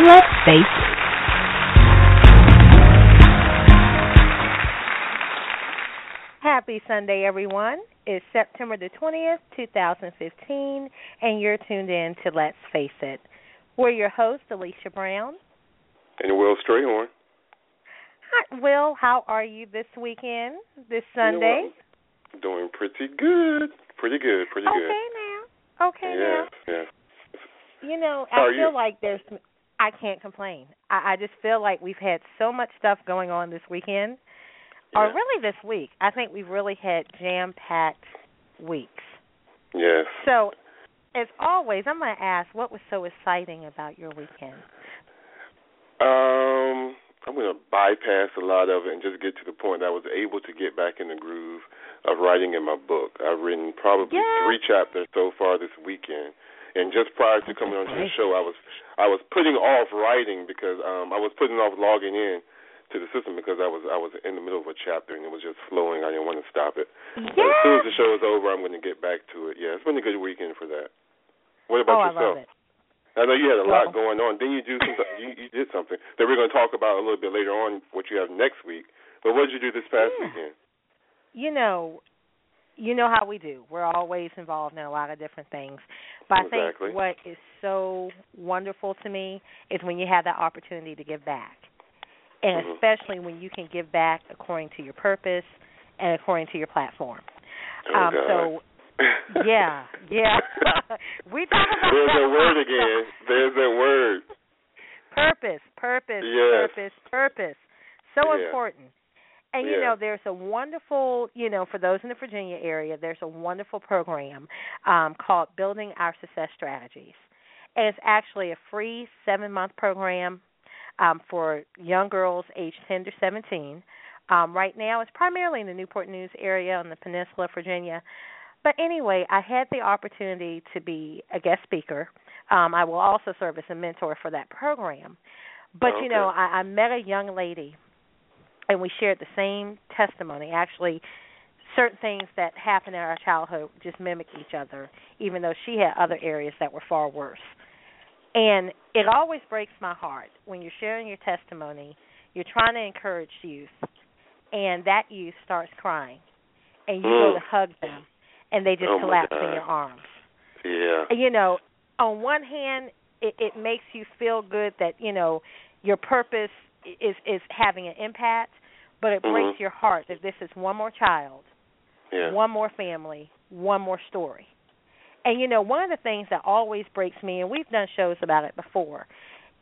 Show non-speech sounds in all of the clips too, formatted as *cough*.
Let's face it. Happy Sunday, everyone. It's September the 20th, 2015, and you're tuned in to Let's Face It. We're your hosts, Alicia Brown. And Will Strayhorn. Hi, Will. How are you this weekend, this Sunday? Doing, doing pretty good. Pretty good, pretty okay good. Okay, now. Okay yeah, now. yeah. You know, How I feel you? like there's. I can't complain. I, I just feel like we've had so much stuff going on this weekend, or really this week. I think we've really had jam-packed weeks. Yes. So, as always, I'm going to ask, what was so exciting about your weekend? Um, I'm going to bypass a lot of it and just get to the point that I was able to get back in the groove of writing in my book. I've written probably Yeah. three chapters so far this weekend. And just prior to coming onto the show, I was I was putting off writing because um I was putting off logging in to the system because I was I was in the middle of a chapter and it was just flowing. I didn't want to stop it. But as soon as the show is over, I'm going to get back to it. Yeah, it's been a good weekend for that. What about oh, about I yourself? love it. I know you had a lot going on. Then you do some, you, you did something that we're going to talk about a little bit later on. What you have next week. But what did you do this past Yeah. weekend? You know, you know how we do. We're always involved in a lot of different things. But I Exactly. think what is so wonderful to me is when you have that opportunity to give back. And Mhm. especially when you can give back according to your purpose and according to your platform. Oh um so *laughs* yeah, yeah. *laughs* we talk about There's that a word again. There's a word. Purpose, purpose, Yes. purpose, purpose. So Yeah. important. And you know, there's a wonderful, you know, for those in the Virginia area, there's a wonderful program um, called Building Our Success Strategies. And it's actually a free seven month program um, for young girls aged 10 to 17. Um, right now, it's primarily in the Newport News area on the peninsula of Virginia. But anyway, I had the opportunity to be a guest speaker. Um, I will also serve as a mentor for that program. But you know, I, I met a young lady, and we shared the same testimony. Actually, certain things that happened in our childhood just mimic each other, even though she had other areas that were far worse. And it always breaks my heart when you're sharing your testimony. You're trying to encourage youth, and that youth starts crying, and you go to hug them, and they just Oh, collapse in your arms Yeah. you know, on one hand, it, it makes you feel good that you know your purpose is is having an impact, but it breaks Mhm. your heart that this is one more child, Yeah. one more family, one more story. And you know, one of the things that always breaks me, and we've done shows about it before,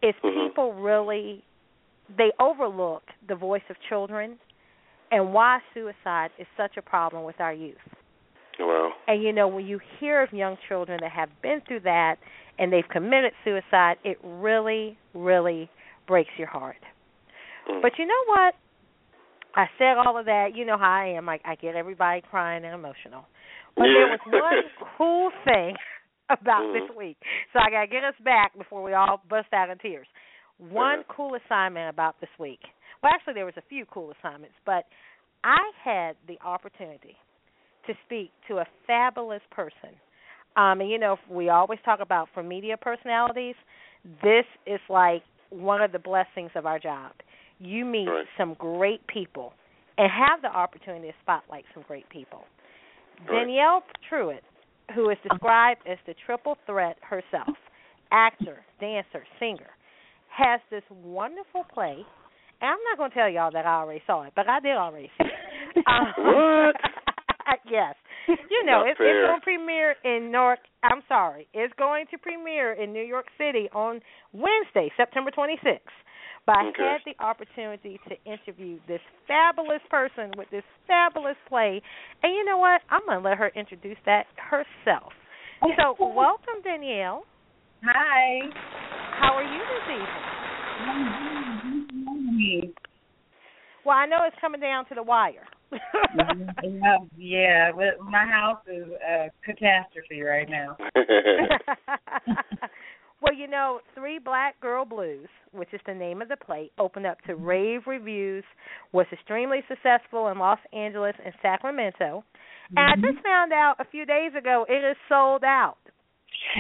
is Mhm. people really they overlook the voice of children and why suicide is such a problem with our youth. Well. And you know, when you hear of young children that have been through that and they've committed suicide, it really, really breaks your heart. Mm. But you know what? I said all of that. You know how I am. I, I get everybody crying and emotional. But there was one *laughs* cool thing *laughs* about Mhm. this week. So I got to get us back before we all bust out in tears. One Uh-huh. cool assignment about this week. Well, actually, there was a few cool assignments, but I had the opportunity to speak to a fabulous person. Um, and you know, we always talk about for media personalities, this is like one of the blessings of our job. You meet Right. some great people and have the opportunity to spotlight some great people. Right. Danielle Truitt, who is described as the triple threat herself, actor, dancer, singer, has this wonderful play. And I'm not going to tell y'all that I already saw it, but I did already see it. Um, *laughs* What? *laughs* yes. You know, it's, it's going to premiere in North. I'm sorry, it's going to premiere in New York City on Wednesday, September 26th. But I had the opportunity to interview this fabulous person with this fabulous play, and you know what? I'm going to let her introduce that herself. So, *laughs* welcome, Danielle. Hi. How are you this evening. Well, I know it's coming down to the wire. *laughs* yeah, yeah, my house is a catastrophe right now. *laughs* well, you know, Three Black Girl Blues, which is the name of the play, opened up to rave reviews, was extremely successful in Los Angeles and Sacramento. And mm-hmm. I just found out a few days ago it is sold out.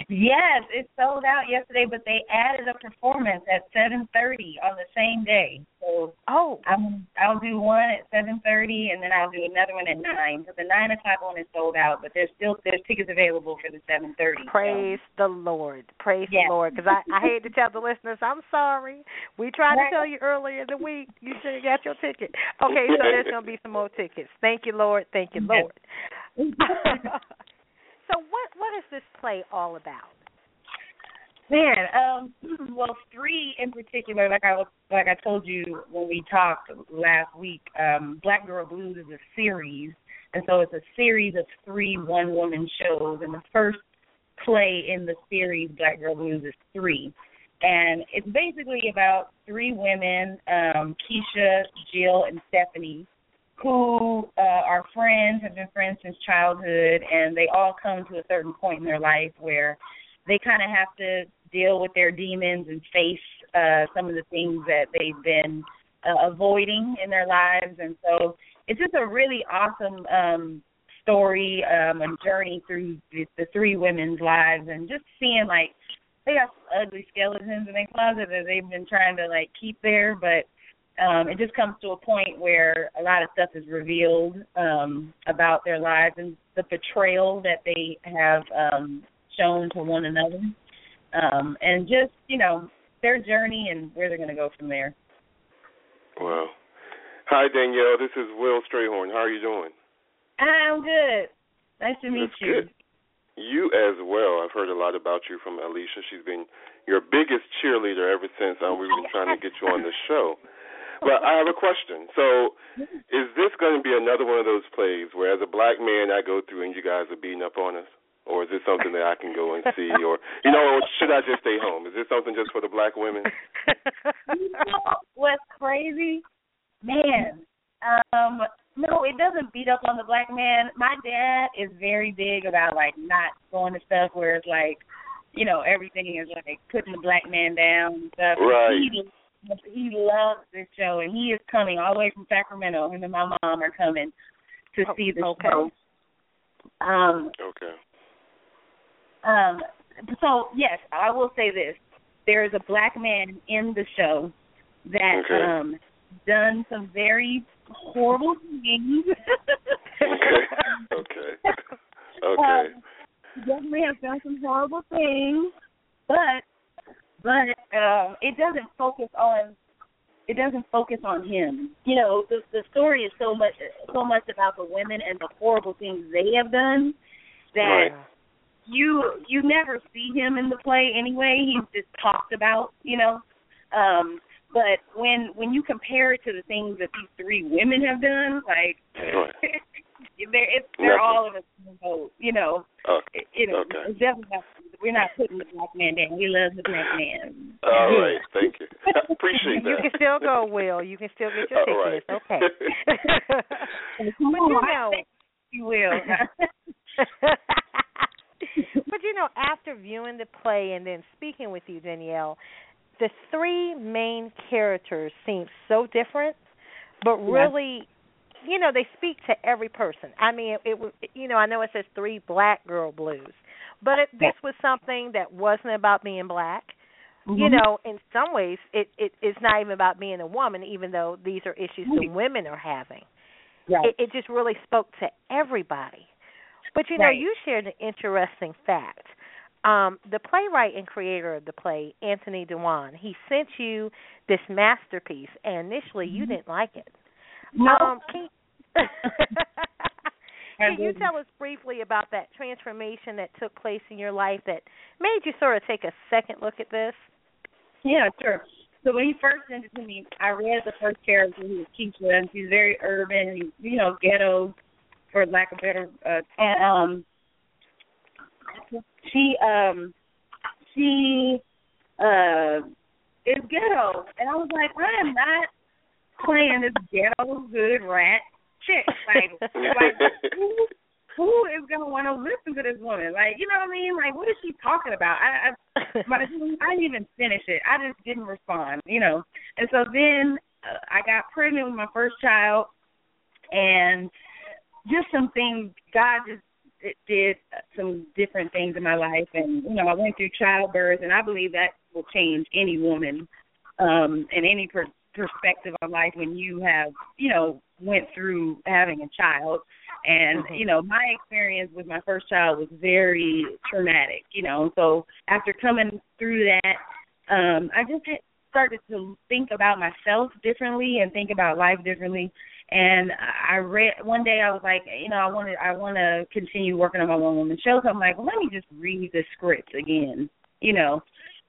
Yes, it sold out yesterday, but they added a performance at seven thirty on the same day. So oh, I'm I'll do one at seven thirty, and then I'll do another one at nine. But the nine o'clock one is sold out, but there's still there's tickets available for the seven thirty. Praise so. the Lord, praise yes. the Lord, because I I hate to tell the listeners I'm sorry. We tried right. to tell you earlier in the week you should have got your ticket. Okay, so there's gonna be some more tickets. Thank you, Lord. Thank you, Lord. *laughs* So what what is this play all about? Man, um, *clears throat* well, three in particular, like I like I told you when we talked last week, um, Black Girl Blues is a series, and so it's a series of three one woman shows, and the first play in the series Black Girl Blues is three, and it's basically about three women, um, Keisha, Jill, and Stephanie, who uh, are friends, have been friends since childhood, and they all come to a certain point in their life where they kind of have to deal with their demons and face uh, some of the things that they've been uh, avoiding in their lives. And so it's just a really awesome um, story um, and journey through the, the three women's lives, and just seeing like they got ugly skeletons in their closet that they've been trying to like keep there, but um, it just comes to a point where a lot of stuff is revealed um, about their lives and the betrayal that they have um, shown to one another, um, and just you know their journey and where they're going to go from there. Wow. Hi Danielle, this is Will Strayhorn. How are you doing? I'm good. Nice to meet That's you. Good. You as well. I've heard a lot about you from Alicia. She's been your biggest cheerleader ever since um, we've been trying to get you on the show. Well, I have a question. So, is this going to be another one of those plays where, as a black man, I go through and you guys are beating up on us, or is this something that I can go and see, *laughs* or you know, or should I just stay home? Is this something just for the black women? *laughs* you know what's crazy, man? Um, no, it doesn't beat up on the black man. My dad is very big about like not going to stuff where it's like, you know, everything is like putting the black man down and stuff. Right. He he loves this show, and he is coming all the way from Sacramento. Him and my mom are coming to oh, see the okay. show. Um, okay. Um. So yes, I will say this: there is a black man in the show that okay. um done some very horrible things. okay. Okay. *laughs* Okay. Um, definitely have done some horrible things, but but uh, it doesn't focus on it doesn't focus on him. You know, the the story is so much so much about the women and the horrible things they have done that right. you you never see him in the play anyway. He's just talked about, you know. Um but when when you compare it to the things that these three women have done, like right. *laughs* they're it's, they're all in a boat, you know. Okay. You know, okay. it's definitely not we're not putting the black man down. We love the black man. All right, thank you. *laughs* Appreciate that. You can still go, Will. You can still get your tickets. Right. Okay. *laughs* but you know, you will. *laughs* but you know, after viewing the play and then speaking with you, Danielle, the three main characters seem so different, but really you know they speak to every person. I mean, it was you know I know it says three black girl blues, but it, this was something that wasn't about being black. Mm-hmm. You know, in some ways, it it it is not even about being a woman, even though these are issues that women are having. Right. It, it just really spoke to everybody. But you know, right. you shared an interesting fact. Um, the playwright and creator of the play, Anthony Dewan, he sent you this masterpiece, and initially you mm-hmm. didn't like it. No. Um, can, *laughs* *laughs* Can you tell us briefly about that transformation that took place in your life that made you sort of take a second look at this? Yeah, sure. So when he first sent it to me, I read the first character who was Keisha, and she's very urban, you know, ghetto, for lack of better. Uh, and um, she um, she uh is ghetto, and I was like, I am not playing this ghetto good rat chick. Like, like *laughs* who, who is gonna want to listen to this woman? Like, you know what I mean? Like, what is she talking about? I, I, *laughs* but I didn't even finish it. I just didn't respond, you know. And so then uh, I got pregnant with my first child, and just some things God just it did some different things in my life and you know I went through childbirth and I believe that will change any woman um in any per- perspective of life when you have you know went through having a child and you know my experience with my first child was very traumatic you know so after coming through that um I just had started to think about myself differently and think about life differently and I read one day I was like, you know, I want to I want to continue working on my one woman show. So I'm like, well, let me just read the script again, you know.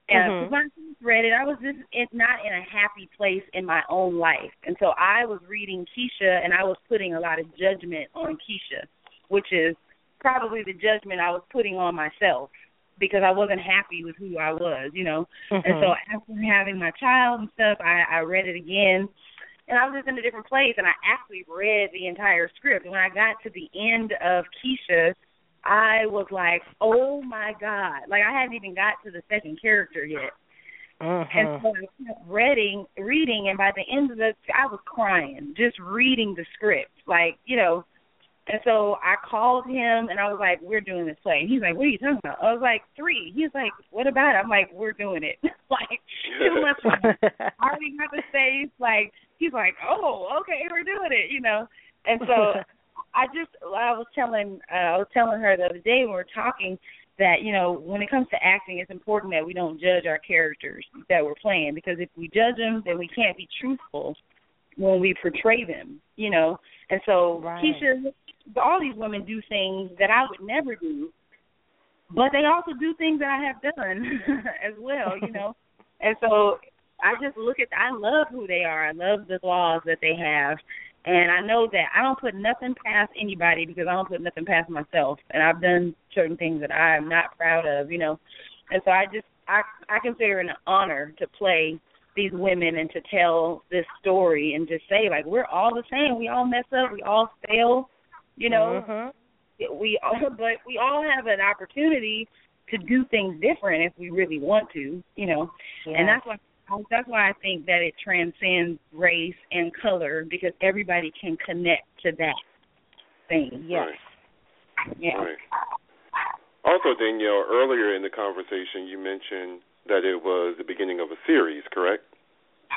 And mm-hmm. when I read it, I was just it, not in a happy place in my own life, and so I was reading Keisha, and I was putting a lot of judgment on Keisha, which is probably the judgment I was putting on myself because I wasn't happy with who I was, you know. Mm-hmm. And so after having my child and stuff, I, I read it again and I was just in a different place, and I actually read the entire script. And when I got to the end of Keisha, I was like, "Oh my god!" Like I hadn't even got to the second character yet. Uh-huh. And so I kept reading, reading, and by the end of the, I was crying just reading the script, like you know. And so I called him and I was like, "We're doing this play." And he's like, "What are you talking about?" I was like, three. He's like, "What about it?" I'm like, "We're doing it." *laughs* like two months. *laughs* I already got the stage. Like he's like, "Oh, okay, we're doing it," you know. And so *laughs* I just I was telling uh, I was telling her the other day when we were talking that you know when it comes to acting, it's important that we don't judge our characters that we're playing because if we judge them, then we can't be truthful when we portray them, you know. And so right. Keisha, all these women do things that I would never do, but they also do things that I have done *laughs* as well, you know. *laughs* and so I just look at I love who they are. I love the laws that they have. And I know that I don't put nothing past anybody because I don't put nothing past myself. And I've done certain things that I am not proud of, you know. And so I just I I consider it an honor to play these women and to tell this story and just say like we're all the same. We all mess up. We all fail. You know. Mm-hmm. We all *laughs* but we all have an opportunity to do things different if we really want to. You know. Yeah. And that's why that's why I think that it transcends race and color because everybody can connect to that thing. Yes. Right. Yeah. Right. Also, Danielle, earlier in the conversation, you mentioned that it was the beginning of a series, correct?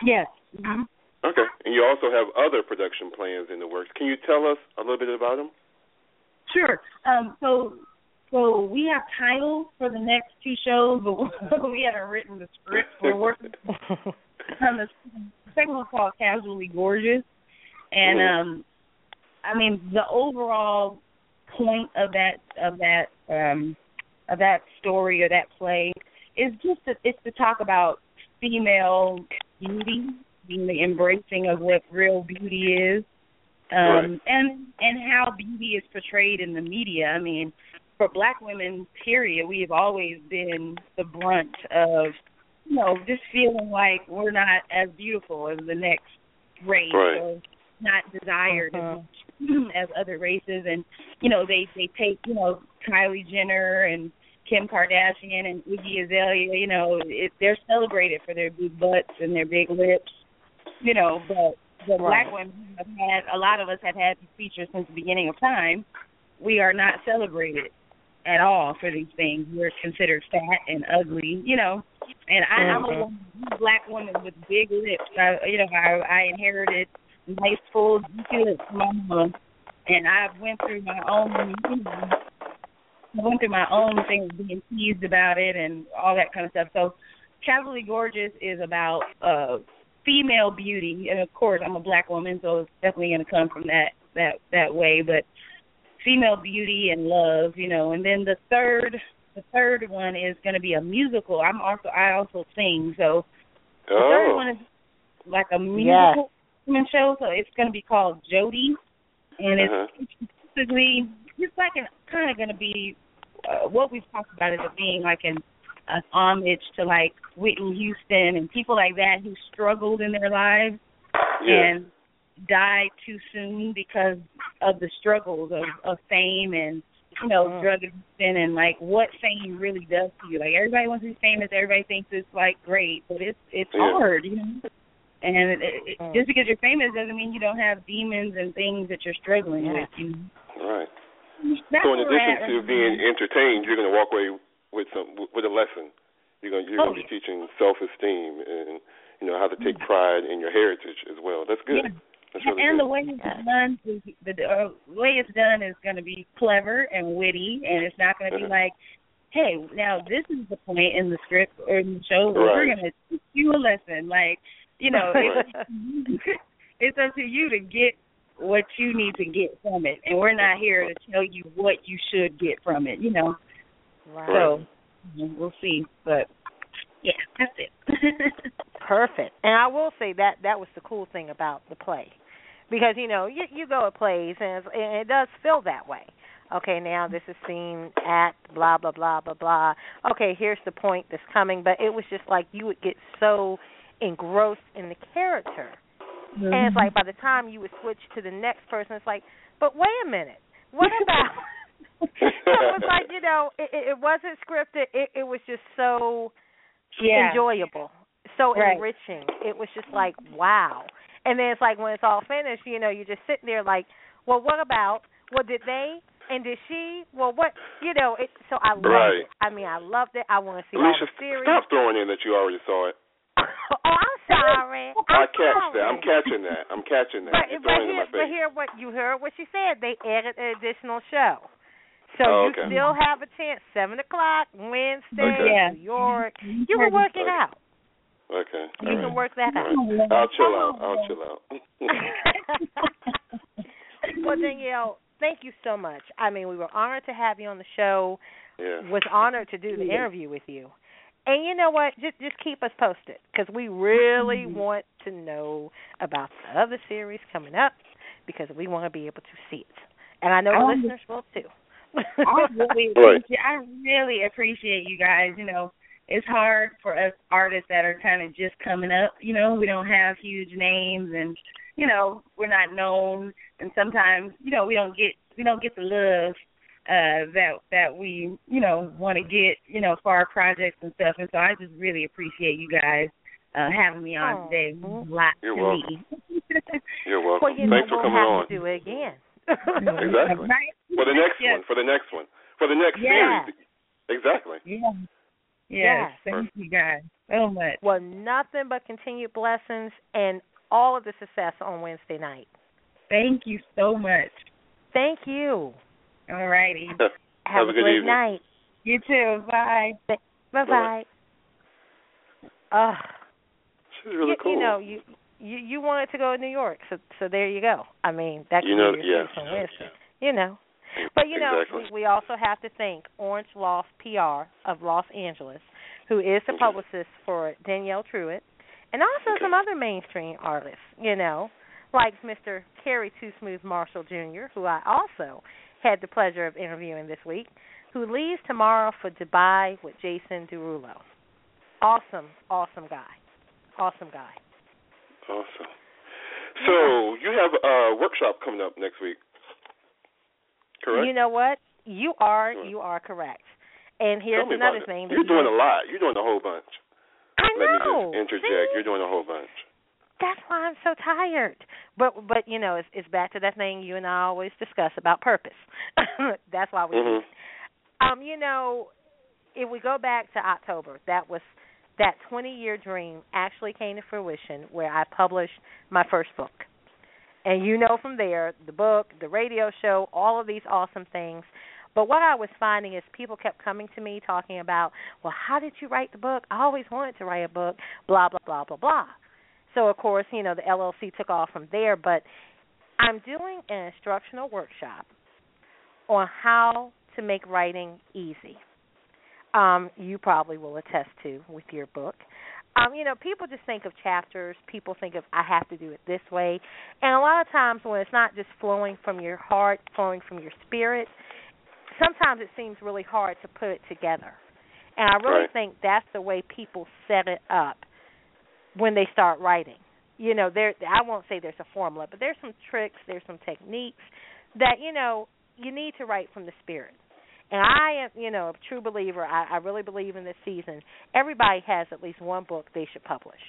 Yes. Mm-hmm. Okay. And you also have other production plans in the works. Can you tell us a little bit about them? Sure. Um, so so we have titles for the next two shows, but *laughs* we haven't written the script. We're working on the second one called Casually Gorgeous, and mm-hmm. um, I mean the overall point of that of that um of that story or that play is just to, it's to talk about female beauty, being the embracing of what real beauty is, um, right. and and how beauty is portrayed in the media. I mean, for black women, period, we have always been the brunt of, you know, just feeling like we're not as beautiful as the next race right. or not desired uh-huh. as, *clears throat* as other races and you know they they take you know Kylie Jenner and Kim Kardashian and Iggy Azalea you know it, they're celebrated for their big butts and their big lips you know but the right. black women have had a lot of us have had these features since the beginning of time we are not celebrated at all for these things. We're considered fat and ugly, you know. And I, mm-hmm. I'm a woman, black woman with big lips. I, you know, I, I inherited nice full lips from my mom, and I went through my own. You know, I went through my own thing, being teased about it and all that kind of stuff. So, Casually Gorgeous is about uh female beauty, and of course, I'm a black woman, so it's definitely going to come from that that that way. But female beauty and love, you know. And then the third the third one is going to be a musical. I'm also I also sing, so the oh. third one is like a musical yes. show. So it's going to be called Jody, and uh-huh. it's basically it's like an kind of going to be uh, what we've talked about is it being like an an homage to like Whitney Houston and people like that who struggled in their lives Yeah. and died too soon because of the struggles of, of fame and you know Mm. drug addiction and like what fame really does to you. Like everybody wants to be famous, everybody thinks it's like great, but it's it's Yeah. hard, you know. And it, it, Mm. just because you're famous doesn't mean you don't have demons and things that you're struggling with. You know? Right. That's So in addition to right being entertained, you're going to walk away with some with a lesson. You're going you're Oh, going to be yeah. teaching self-esteem and you know how to take pride in your heritage as well. That's good. Yeah. That's really and good. the way it's done, is, the uh, way it's done is going to be clever and witty, and it's not going to be like, "Hey, now this is the point in the script or in the show where we're going to teach you a lesson." Like, you know, *laughs* Right. it's, it's up to you to get what you need to get from it, and we're not here to tell you what you should get from it. You know, Right. so we'll see, but yeah, that's it. *laughs* Perfect. And I will say that that was the cool thing about the play, because you know you you go to plays and, it's, and it does feel that way. Okay, now this is seen at blah blah blah blah blah. Okay, here's the point that's coming, but it was just like you would get so engrossed in the character, and it's like by the time you would switch to the next person, it's like, but wait a minute, what about? *laughs* it was like you know, it, it it wasn't scripted. It it was just so yeah. enjoyable, so Right. enriching. It was just like wow. And then it's like when it's all finished, you know, you're just sitting there like, well, what about? Well, did they? And did she? Well, what? You know, it. So I loved Right. it. I mean, I loved it. I want to see all Alicia, the series. stop throwing in that you already saw it. *laughs* oh, I'm sorry. *laughs* I I'm catch sorry. that. I'm catching that. I'm catching that. But, You're but throwing it in here, but face. here, what you heard? What she said? They added an additional show, so Oh, you still have a chance. Seven o'clock Wednesday, Okay. Yeah. New York. Mm-hmm. You can work it Okay. out. Okay. You All can right. work that out. All right. I'll chill out. I'll chill out. *laughs* well, Danielle, thank you so much. I mean, we were honored to have you on the show. yeah. Was honored to do the interview with you. And you know what? Just just keep us posted because we really mm-hmm. want to know about the other series coming up because we want to be able to see it. And I know the Oh. listeners will too. I really *laughs* Right. I really appreciate you guys. You know, it's hard for us artists that are kind of just coming up. You know, we don't have huge names, and you know, we're not known, and sometimes you know we don't get we don't get the love uh that that we you know want to get you know for our projects and stuff. And so I just really appreciate you guys uh having me on Oh. today. It means lot You're to welcome. me. *laughs* You're welcome. well, you know, Thanks for we'll coming have on. to do it again. *laughs* Exactly. Right? For the next *laughs* Yes. one. For the next one. For the next Yeah. series. Exactly. Yeah. Yes. Yes. Thank you guys so much. Well, nothing but continued blessings and all of the success on Wednesday night. Thank you so much. Thank you. All righty. *laughs* Have, Have a good great evening. night. You too. Bye. Bye bye. Bye. Uh, She's really you, cool. you know, you you you wanted to go to New York, so so there you go. I mean, that You know, be your yes. Wednesday. You know. But you know, Exactly. we, also have to thank Orange Loft PR of Los Angeles, who is the Okay. publicist for Danielle Truitt, and also Okay. some other mainstream artists. You know, like Mr. Kerry Too Smooth Marshall Jr., who I also had the pleasure of interviewing this week, who leaves tomorrow for Dubai with Jason Derulo. Awesome, awesome guy. Awesome guy. Awesome. So you have a workshop coming up next week, correct? You know what? You are What? you are correct. And here's another thing. You're doing you- a lot. You're doing a whole bunch. I Let me know. just interject. See? You're doing a whole bunch. That's why I'm so tired. But but you know, it's it's back to that thing you and I always discuss about purpose. *laughs* That's why we Mhm. Um, you know, if we go back to October, that was that 20 year dream actually came to fruition where I published my first book. And you know from there, the book, the radio show, all of these awesome things. But what I was finding is people kept coming to me talking about, well, how did you write the book? I always wanted to write a book, blah, blah, blah, blah, blah. So, of course, you know, the LLC took off from there. But I'm doing an instructional workshop on how to make writing easy. Um, you probably will attest to with your book. Um, you know, people just think of chapters. People think of I have to do it this way, and a lot of times when it's not just flowing from your heart, flowing from your spirit, sometimes it seems really hard to put it together. And I really right. think that's the way people set it up when they start writing. You know, there I won't say there's a formula, but there's some tricks, there's some techniques that, you know, you need to write from the spirit. And I am, you know, a true believer. I, I really believe in this season. Everybody has at least one book they should publish.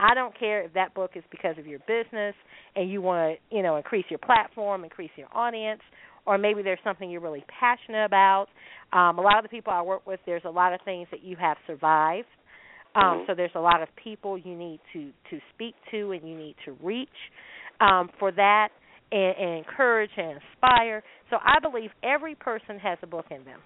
I don't care if that book is because of your business and you want to, you know, increase your platform, increase your audience, or maybe there's something you're really passionate about. Um, a lot of the people I work with, there's a lot of things that you have survived. Um, mm-hmm. So there's a lot of people you need to to speak to and you need to reach um, for that and, and encourage and inspire. So I believe every person has a book in them.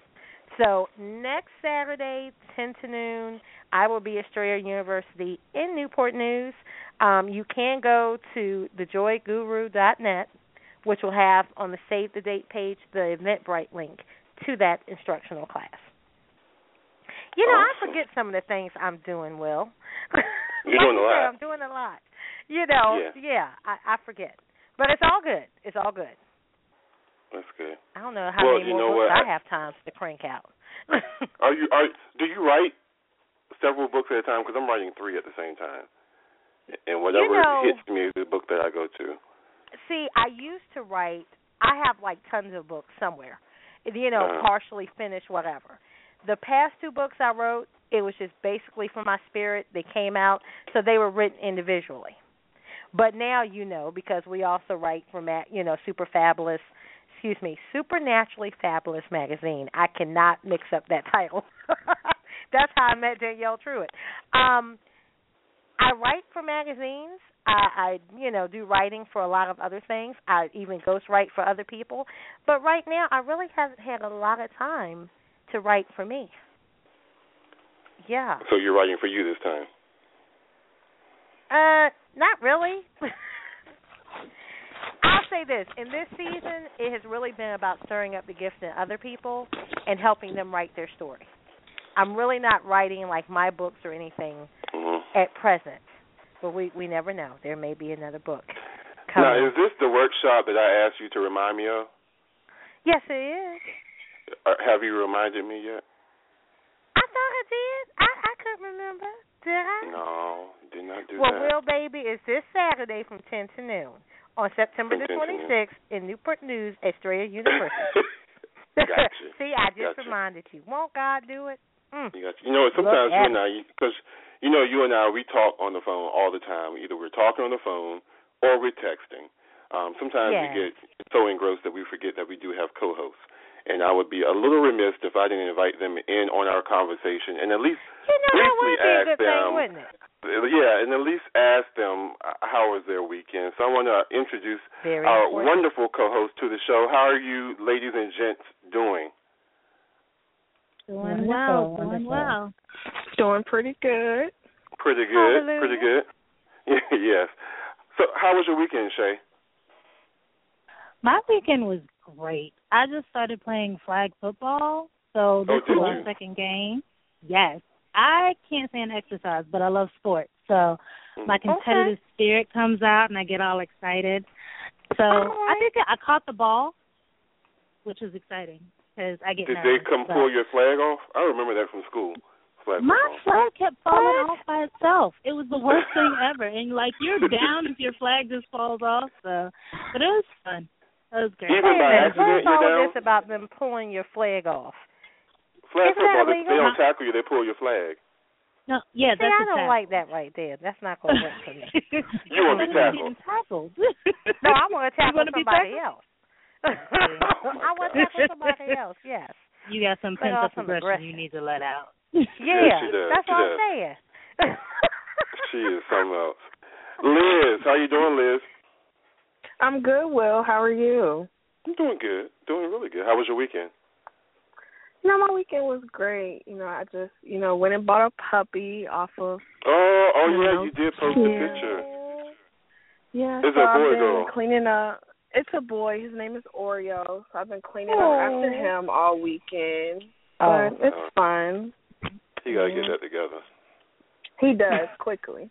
So next Saturday, 10 to noon, I will be at Strayer University in Newport News. Um, you can go to thejoyguru.net, which will have on the Save the Date page the Eventbrite link to that instructional class. You know, awesome. I forget some of the things I'm doing, Will. You're like doing a *laughs* lot. I'm doing a lot. You know, Yeah. yeah I, I forget. But it's all good. It's all good. That's good. I don't know how Well, many you more know books what? I have times to crank out. *laughs* Are you are do you write several books at a time? Because I'm writing three at the same time, and whatever know- hits me is the book that I go to. See, I used to write. I have like tons of books somewhere, you know, Uh-huh. partially finished, whatever. The past two books I wrote, it was just basically for my spirit. They came out, so they were written individually. But now you know because we also write for ma- you know Super Fabulous, excuse me, Supernaturally Fabulous magazine. I cannot mix up that *laughs* title. That's how I met Danielle Truitt. Um, I write for magazines. I, I you know do writing for a lot of other things. I even ghostwrite for other people. But right now, I really haven't had a lot of time to write for me. Yeah. So you're writing for you this time. Uh, not really. *laughs* I'll say this: in this season, it has really been about stirring up the gift in other people and helping them write their story. I'm really not writing like my books or anything hmm at present, but we we never know. There may be another book. Now, is this the workshop that I asked you to remind me of? yes, it is. Have you reminded me yet? I thought I did. I I couldn't remember. Did I? No, did not do well, that. Well, Will Baby is this Saturday from 10 to noon on September From the 10 to noon. 26th in Newport News at Strayer *laughs* University. gotcha. *laughs* See, I just Gotcha. reminded you. Won't God do it? Mm. You got you know sometimes Look you and I because you know you and I we talk on the phone all the time. Either we're talking on the phone or we're texting. Um, sometimes Yes. we get so engrossed that we forget that we do have co-hosts. And I would be a little remiss if I didn't invite them in on our conversation and at least You know, that briefly would be a ask good them. thing, it? Yeah, and at least ask them uh, how was their weekend. So I want to introduce Very our important. wonderful co-host to the show. How are you, ladies and gents, doing? Doing Wonderful, well, doing well. Doing pretty good. Pretty good. Hallelujah. Pretty good. *laughs* yes. So, how was your weekend, Shay? My weekend was great. I just started playing flag football, so oh, this Oh, is my second game. Yes. I can't stand exercise, but I love sports. So my mm, competitive spirit comes out and I get all excited. So I think I caught the ball, which was exciting because I get Did nervous. they come but pull your flag off? I remember that from school. Flag My football. flag kept falling off by itself. It was the worst thing *laughs* ever. And like you're down if your flag just falls off. So, but it was fun. It was great. Even by minute. accident, What's you're all down? this about them pulling your flag off? Flag Isn't that football, they, they don't tackle you, they pull your flag. No, yeah, See, that's I a don't tackle. like that right there. That's not going to work for me. *laughs* You wanna be tackled. tackled. *laughs* No, I want to tackle wanna somebody tackled? else. *laughs* I want to tackle somebody else. Yes. You got some Let pent off up aggression aggression. you need to let out. Yeah, she that's She what does. I'm saying. She is something else. Liz, how you doing, Liz? I'm good, Will. How are you? I'm doing good. Doing really good. How was your weekend? You know, my weekend was great. You know, I just, you know, went and bought a puppy off of Oh, oh You yeah, know. you did post a Yeah. picture. Yeah, it's so it a I've boy or been girl? cleaning up. It's a boy. His name is Oreo. So I've been cleaning up after him all weekend. Oh. But it's uh-huh. fun. You gotta get that together. He does quickly.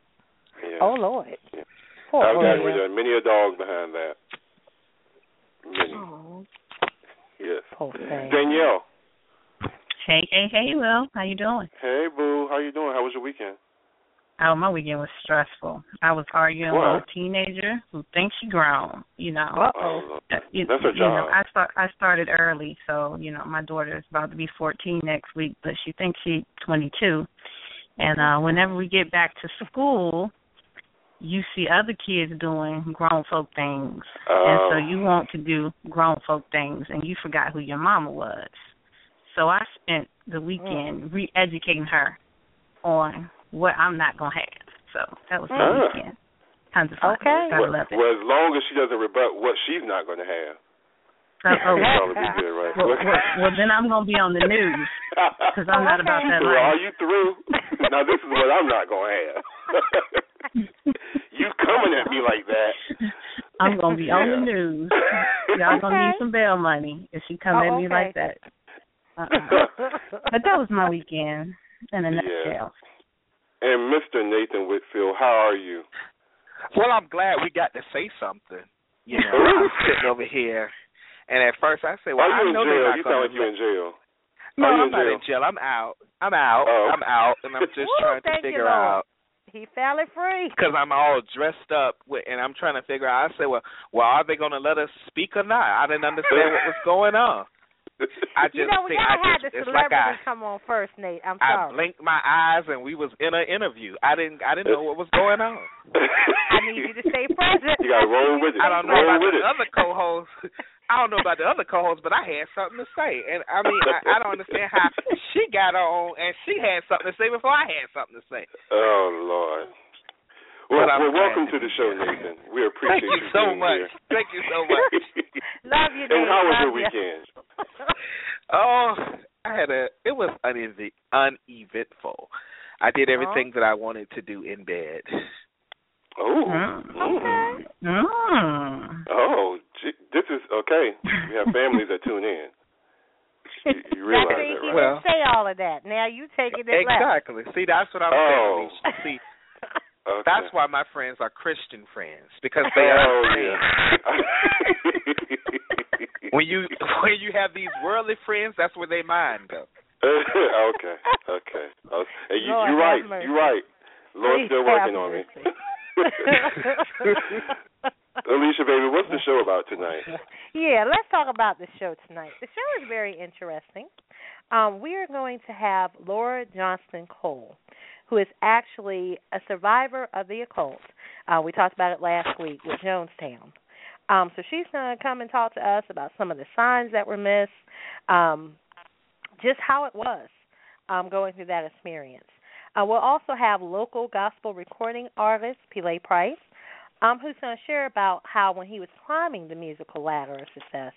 Yeah. oh Lord. Yeah. Poor I've gotten Oreo. rid of many a dog behind that. Many. Oh. Yes. Poor thing. Danielle, Hey, hey, hey, Will. How you doing? Hey, boo. How you doing? How was your weekend? Oh, my weekend was stressful. I was arguing What? with a teenager who thinks she grown. You know. Oh, Uh, you, That's her you know. I start. I started early, so you know my daughter is about to be 14 next week, but she thinks she's 22. And uh whenever we get back to school, you see other kids doing grown folk things, and so Oh. you want to do grown folk things, and you forgot who your mama was. So I spent the weekend re-educating her on what I'm not gonna have. So that was my Ah. weekend. Tons of fun. Okay. I well, love it. well, as long as she doesn't rebut what she's not going to have, So, oh, it'll good, right? *laughs* well, well, well, then I'm gonna be on the news because I'm not about that Well, are life. you through? *laughs* now this is what I'm not going to have. *laughs* you coming at me like that? I'm gonna be on the news. *laughs* Y'all gonna need some bail money if she come Oh, at me okay. like that. Uh-uh. But that was my weekend in a *laughs* Yeah. nutshell. And Mr. Nathan Whitfield, how are you? Well, I'm glad we got to say something. You know, *laughs* I'm sitting over here, and at first I say, "Well, Why I you in know they're jail? not You gonna sound like you let- in jail. No, I'm in not jail? in jail. I'm out. I'm out. Oh. I'm out, and I'm just Woo, trying to thank you, figure out he fell it free. because I'm all dressed up, with, and I'm trying to figure out. I say, "Well, well, are they going to let us speak or not?" I didn't understand what was going on. I just you know, we think gotta I have just the it's like I come on first, Nate. I'm I blinked my eyes and we was in an interview. I didn't I didn't know what was going on. I need you to stay present. You gotta roll with it. I don't know roll about the it. other co-hosts. I don't know about the other co-hosts, but I had something to say, and I mean, I, I don't understand how she got on and she had something to say before I had something to say. Oh Lord. Well, well welcome to to the show. Nathan. We appreciate Thank you so being much. here. Thank you so much. *laughs* Love you, and Nate. how was Love your you. weekend? *laughs* Oh, I had a. It was unev- uneventful. I did everything that I wanted to do in bed. Oh. Mm. Mm. Mm. Oh, gee, this is okay. We have families that tune in. You, you realize see, that, he right? Well- didn't say all of that. Now you taking it left. Exactly. See, that's what I'm Oh. saying. Alicia. See, *laughs* Okay. that's why my friends are Christian friends because they Oh understand. yeah. *laughs* *laughs* when you when you have these worldly friends, that's where they mind go. okay, okay. Uh, hey, you, Lord you're right. You're right. Lord's Please still working on me. Alicia, baby, what's the show about tonight? *laughs* Yeah, let's talk about the show tonight. The show is very interesting. Um, we are going to have Laura Johnston Kohl, who is actually a survivor of the occult. Uh, we talked about it last week with Jonestown. Um, so she's going to come and talk to us about some of the signs that were missed, um, just how it was um, going through that experience. Uh, we'll also have local gospel recording artist Pele Price, um, who's going to share about how when he was climbing the musical ladder of success,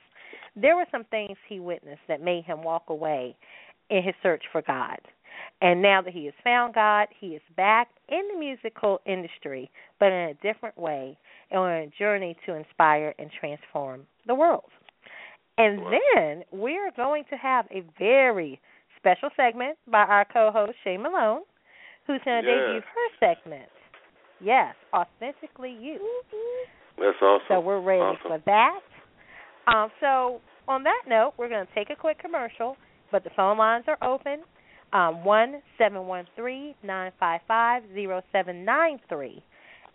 there were some things he witnessed that made him walk away in his search for God. And now that he has found God, he is back in the musical industry, but in a different way, and on a journey to inspire and transform the world. And then we're going to have a very special segment by our co-host Shay Malone, who's going to Yeah. debut her segment. Yes, authentically you. That's awesome. So we're ready awesome. for that. Um, so on that note, we're going to take a quick commercial, but the phone lines are open. Um, one seven one three nine five five zero seven nine three,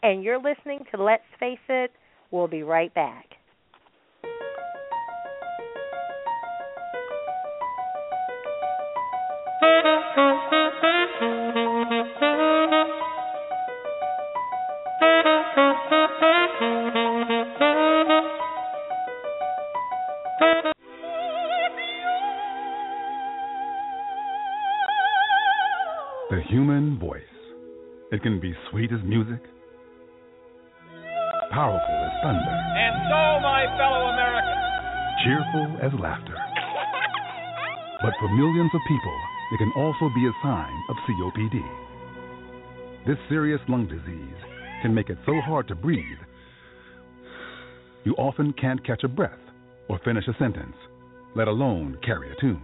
and you're listening to Let's Face It. We'll be right back. The *laughs* human voice. It can be sweet as music, powerful as thunder, And so, my fellow Americans, cheerful as laughter. But for millions of people, it can also be a sign of COPD. This serious lung disease can make it so hard to breathe, you often can't catch a breath or finish a sentence, let alone carry a tune.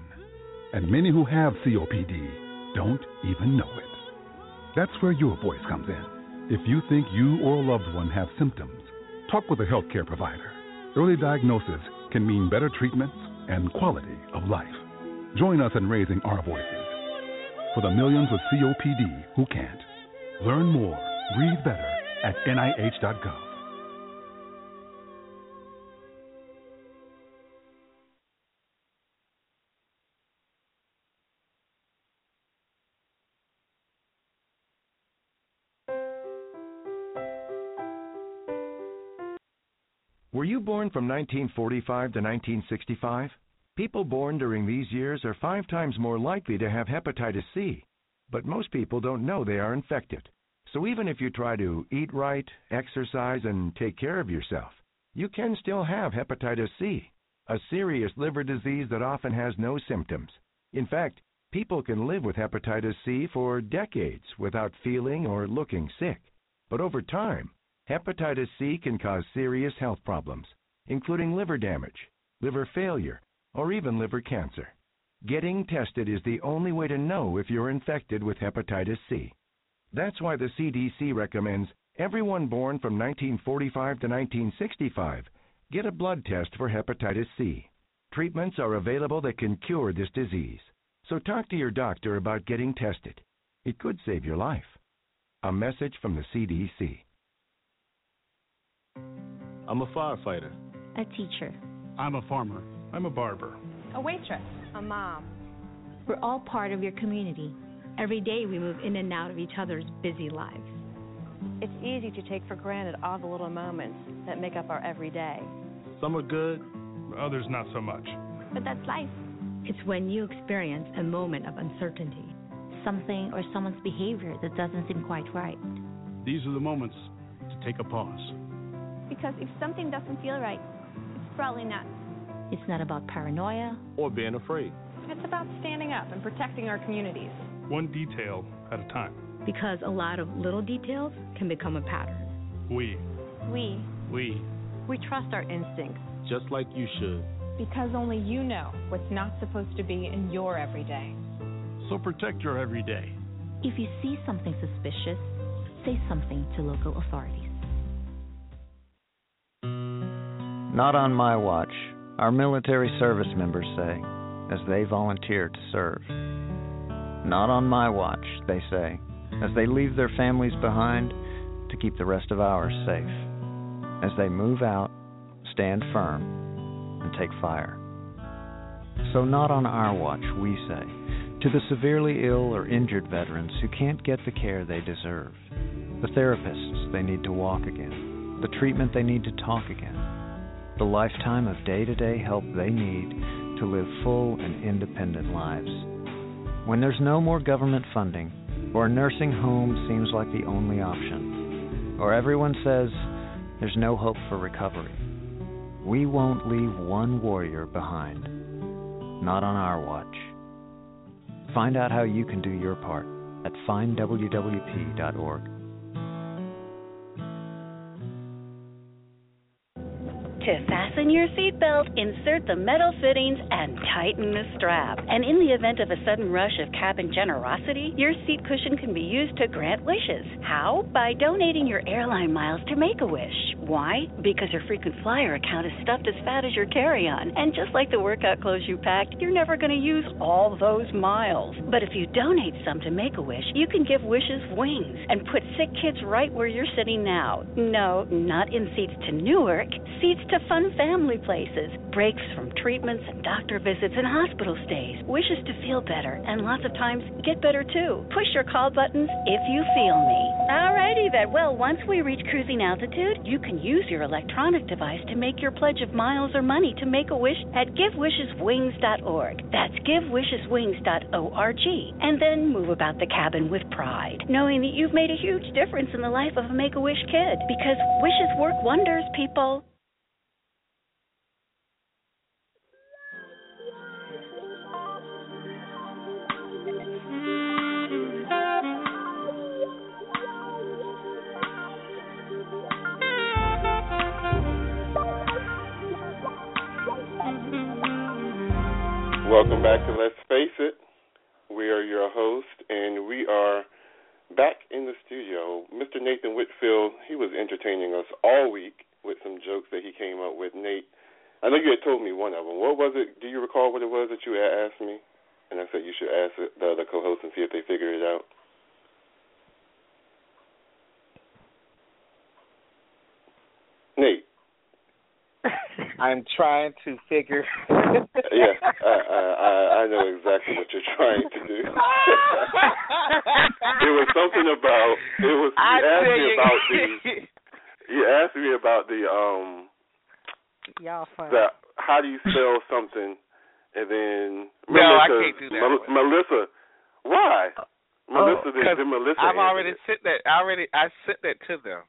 And many who have COPD don't even know. That's where your voice comes in. If you think you or a loved one have symptoms, talk with a healthcare provider. Early diagnosis can mean better treatments and quality of life. Join us in raising our voices for the millions with COPD who can't. Learn more, breathe better at NIH.gov. from 1945 to 1965? People born during these years are five times more likely to have hepatitis C, but most people don't know they are infected. So even if you try to eat right, exercise, and take care of yourself, you can still have hepatitis C, a serious liver disease that often has no symptoms. In fact, people can live with hepatitis C for decades without feeling or looking sick. But over time, hepatitis C can cause serious health problems, including liver damage, liver failure, or even liver cancer. Getting tested is the only way to know if you're infected with hepatitis C. That's why the CDC recommends everyone born from 1945 to 1965 get a blood test for hepatitis C. Treatments are available that can cure this disease. So talk to your doctor about getting tested. It could save your life. A message from the CDC. I'm a firefighter. A teacher. I'm a farmer. I'm a barber. A waitress. A mom. We're all part of your community. Every day we move in and out of each other's busy lives. It's easy to take for granted all the little moments that make up our everyday. Some are good, others not so much. But that's life. It's when you experience a moment of uncertainty, something or someone's behavior that doesn't seem quite right. These are the moments to take a pause. Because if something doesn't feel right, it's probably not it's not about paranoia or being afraid. It's about standing up and protecting our communities. One detail at a time. Because a lot of little details can become a pattern. We. We. We. We trust our instincts. Just like you should. Because only you know what's not supposed to be in your everyday. So protect your everyday. If you see something suspicious, say something to local authorities. Not on my watch our military service members say as they volunteer to serve. Not on my watch, they say, as they leave their families behind to keep the rest of ours safe. As they move out, stand firm, and take fire. So, not on our watch, we say, to the severely ill or injured veterans who can't get the care they deserve, the therapists they need to walk again, the treatment they need to talk again the lifetime of day to day help they need to live full and independent lives. When there's no more government funding, or a nursing home seems like the only option, or everyone says there's no hope for recovery, we won't leave one warrior behind. Not on our watch. Find out how you can do your part at findwwp.org. To fasten your seatbelt, insert the metal fittings and tighten the strap. And in the event of a sudden rush of cabin generosity, your seat cushion can be used to grant wishes. How? By donating your airline miles to Make a Wish. Why? Because your frequent flyer account is stuffed as fat as your carry on. And just like the workout clothes you packed, you're never going to use all those miles. But if you donate some to Make a Wish, you can give wishes wings and put sick kids right where you're sitting now. No, not in seats to Newark, seats to fun family places, breaks from treatments and doctor visits and hospital stays, wishes to feel better, and lots of times get better too. Push your call buttons if you feel me. Alrighty then. Well, once we reach cruising altitude, you can use your electronic device to make your pledge of miles or money to make a wish at GiveWishesWings.org. That's GiveWishesWings.org. And then move about the cabin with pride, knowing that you've made a huge difference in the life of a Make a Wish kid. Because wishes work wonders, people. Welcome back to Let's Face It. We are your host, and we are back in the studio. Mr. Nathan Whitfield, he was entertaining us all week with some jokes that he came up with. Nate, I know you had told me one of them. What was it? Do you recall what it was that you had asked me? and I said you should ask the other co-hosts and see if they figure it out. Nate. *laughs* I'm trying to figure. *laughs* yeah, I, I I know exactly what you're trying to do. *laughs* it was something about it was. You I asked me you. about the. You asked me about the um. Y'all funny. The how do you spell something, and then No, I Melissa, can't do that one. Melissa, why? Melissa, did, 'cause did Melissa? I've already it? sent that. I already I sent that to them.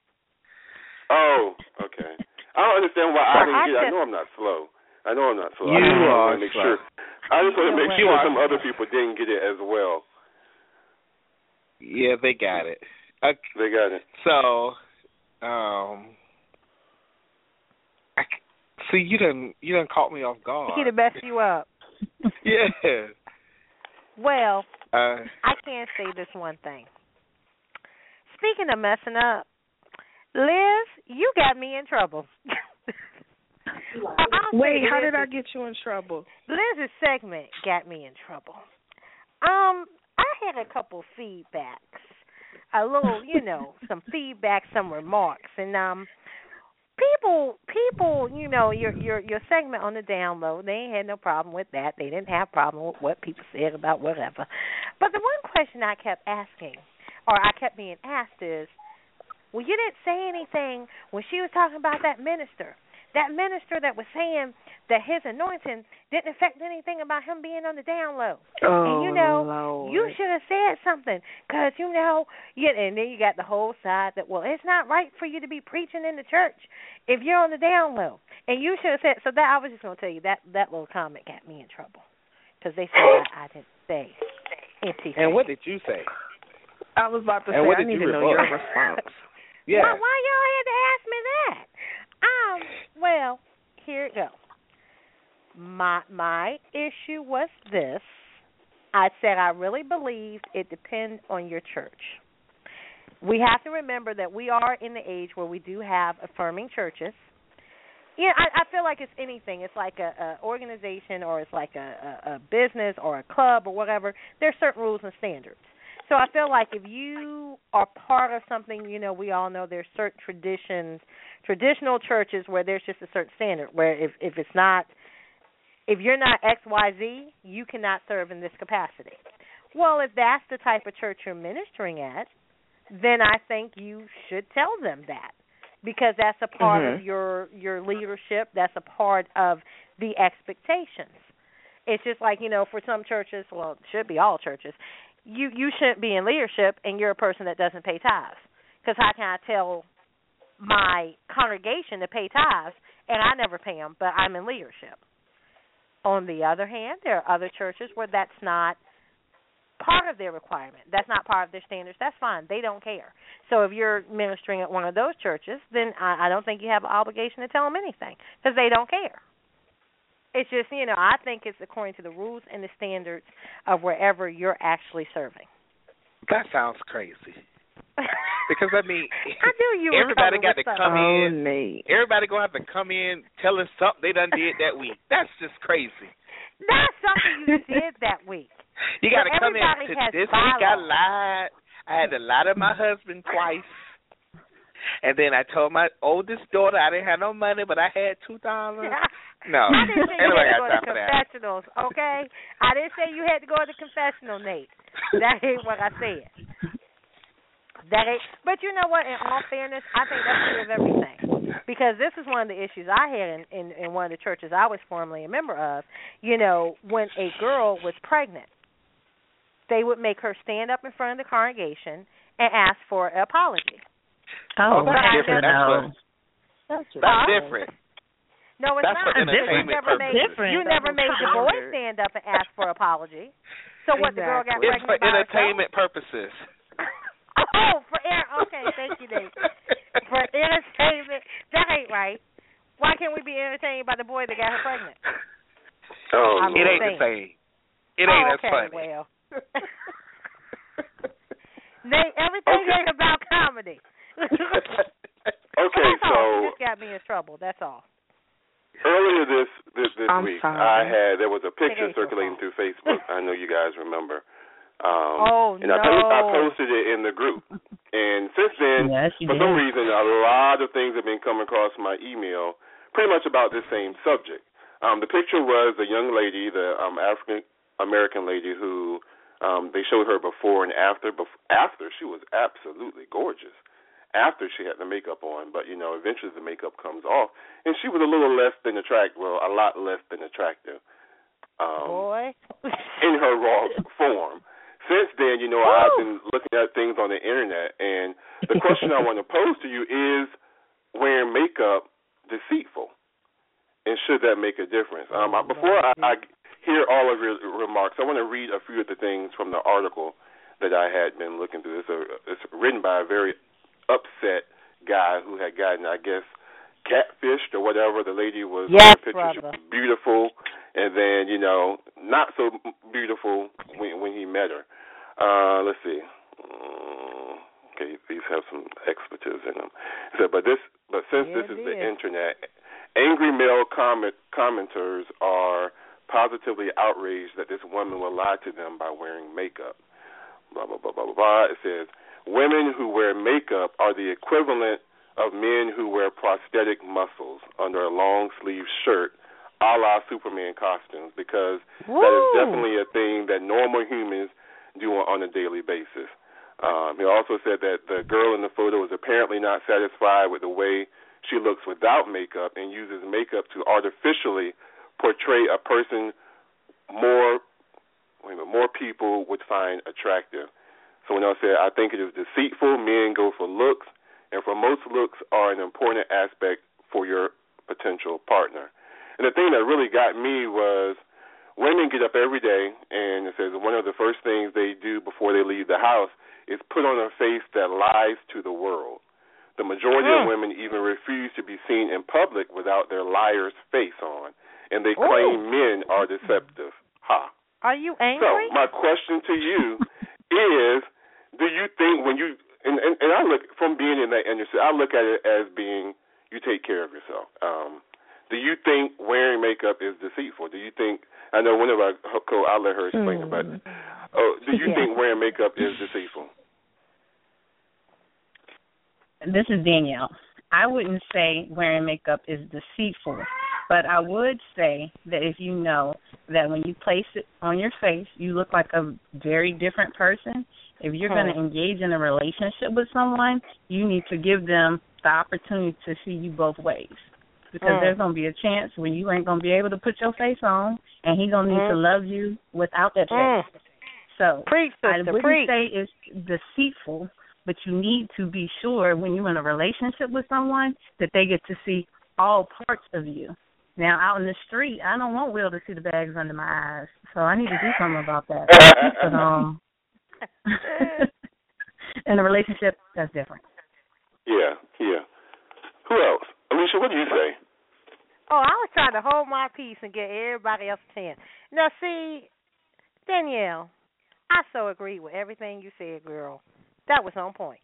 Oh, okay. I don't understand why I didn't I get. it. I know I'm not slow. I know I'm not slow. You I just are want to make slow. sure. I just want to make sure some other people didn't get it as well. Yeah, they got it. Okay. They got it. So, um, I c see you done you done caught me off guard. He to mess you up. *laughs* yeah. Well, Uh, I can't say this one thing. Speaking of messing up, Liz, you got me in trouble. *laughs* Wait, how did I get you in trouble? Liz's segment got me in trouble. Um, I had a couple feedbacks, a little, you *laughs* know, some feedback, some remarks, and um, people, people, you know, your your your segment on the download, they ain't had no problem with that. They didn't have problem with what people said about whatever. But the one question I kept asking, or I kept being asked, is, well, you didn't say anything when she was talking about that minister. That minister that was saying that his anointing didn't affect anything about him being on the down low. Oh, and you oh, know, Lord. you should have said something because you know, yeah. And then you got the whole side that well, it's not right for you to be preaching in the church if you're on the down low. And you should have said so. That I was just gonna tell you that that little comment got me in trouble because they said I, I didn't say anything. and what did you say? I was about to And say what I did need you to know your response. *laughs* Yeah. Why, why y'all had to ask me that? Um. Well, here it goes. My my issue was this. I said I really believed it depends on your church. We have to remember that we are in the age where we do have affirming churches. Yeah, I, I feel like it's anything. It's like a, a organization, or it's like a, a, a business, or a club, or whatever. There's certain rules and standards. So I feel like if you are part of something, you know, we all know there's certain traditions, traditional churches where there's just a certain standard. Where if if it's not, if you're not X Y Z, you cannot serve in this capacity. Well, if that's the type of church you're ministering at, then I think you should tell them that because that's a part of Mhm. your your leadership. That's a part of the expectations. It's just like you know, for some churches, well, it should be all churches. You you shouldn't be in leadership, and you're a person that doesn't pay tithes. Because how can I tell my congregation to pay tithes, and I never pay them, but I'm in leadership? On the other hand, there are other churches where that's not part of their requirement. That's not part of their standards. That's fine. They don't care. So if you're ministering at one of those churches, then I, I don't think you have an obligation to tell them anything because they don't care. It's just you know I think it's according to the rules and the standards of wherever you're actually serving. That sounds crazy. Because I mean, *laughs* I knew you everybody got to come in. Nate. Everybody gonna have to come in telling us something they done did that week. That's just crazy. Not something you did that week. *laughs* You got to come in to has this week. I bylaws. lied. I had to lie to my husband twice, and then I told my oldest daughter I didn't have no money, but I had two dollars. *laughs* No, I didn't say you had to go to for that. confessionals, okay? I didn't say you had to go to the confessional, Nate. That ain't what I said. That ain't. But you know what? In all fairness, I think that's true of everything. Because this is one of the issues I had in, in in one of the churches I was formerly a member of. You know, when a girl was pregnant, they would make her stand up in front of the congregation and ask for an apology. Oh, But that's different. That's that's different. No, it's That's not. for because you entertainment never made purposes. you never made the boy stand up and ask for apology. So what? The girl got It's pregnant for by herself? entertainment purposes. *laughs* Oh, for air. Okay, thank you, Nate. For entertainment, that ain't right. Why can't we be entertained by the boy that got her pregnant? Oh, I'm it just ain't the same. It ain't oh, as okay, funny. Well, *laughs* Nate, everything Okay. ain't about comedy. *laughs* Okay, so She just got me in trouble. That's all. Earlier this this, this week, sorry. I had there was a picture Take it circulating through Facebook. I know you guys remember. Um, Oh, and I, no. posted, I posted it in the group. And since then, Yes, for did. some reason, a lot of things have been coming across my email, pretty much about this same subject. Um, the picture was a young lady, the um, African American lady who um, they showed her before and after. Bef- after she was absolutely gorgeous. After she had the makeup on, but you know, eventually the makeup comes off, and she was a little less than attractive. Well, a lot less than attractive. Um, Boy. in her raw *laughs* form. Since then, you know, I've been looking at things on the internet, and the question I want to pose to you is: wearing makeup deceitful, and should that make a difference? Um, I- before I, I hear all of your remarks, I want to read a few of the things from the article that I had been looking through. It's, a, it's written by a very upset guy who had gotten, I guess, catfished or whatever. The lady was Yes, the picture, she was beautiful, and then you know, not so beautiful when when he met her. Uh, let's see. Mm, okay, these have some expletives in them. He said, but this, but since Yeah, this is it the is. internet, angry male comment commenters are positively outraged that this woman will lie to them by wearing makeup. Blah blah blah blah blah. blah. It says women who wear makeup are the equivalent of men who wear prosthetic muscles under a long sleeve shirt, a la Superman costumes, because that is definitely a thing that normal humans do on a daily basis. Um, he also said that the girl in the photo is apparently not satisfied with the way she looks without makeup and uses makeup to artificially portray a person more wait a minute, more people would find attractive. Someone else said, I think it is deceitful. Men go for looks, and for most looks are an important aspect for your potential partner. And the thing that really got me was women get up every day, and it says one of the first things they do before they leave the house is put on a face that lies to the world. The majority of Mm. women even refuse to be seen in public without their liar's face on, and they claim men are deceptive. Ha. Are you angry? So my question to you *laughs* is: Do you think when you and, and and I look from being in that industry, I look at it as being you take care of yourself. Um, do you think wearing makeup is deceitful? Do you think I know one of our co I'll let her explain it, but oh, do you Yeah. think wearing makeup is deceitful? This is Danielle. I wouldn't say wearing makeup is deceitful, but I would say that if you know that when you place it on your face, you look like a very different person. If you're going to engage in a relationship with someone, you need to give them the opportunity to see you both ways. Because Mm. there's going to be a chance when you ain't going to be able to put your face on, and he's going to need Mm. to love you without that face. Mm. So Preach, I sister, wouldn't preach. say it's deceitful, but you need to be sure when you're in a relationship with someone that they get to see all parts of you. Now out in the street, I don't want Will to see the bags under my eyes, so I need to do something about that. *laughs* but um, *laughs* in a relationship, that's different. Yeah, yeah. Who else? Alicia, what do you say? Oh, I was trying to hold my peace and get everybody else a chance. Now, see, Danielle, I so agree with everything you said, girl. That was on point.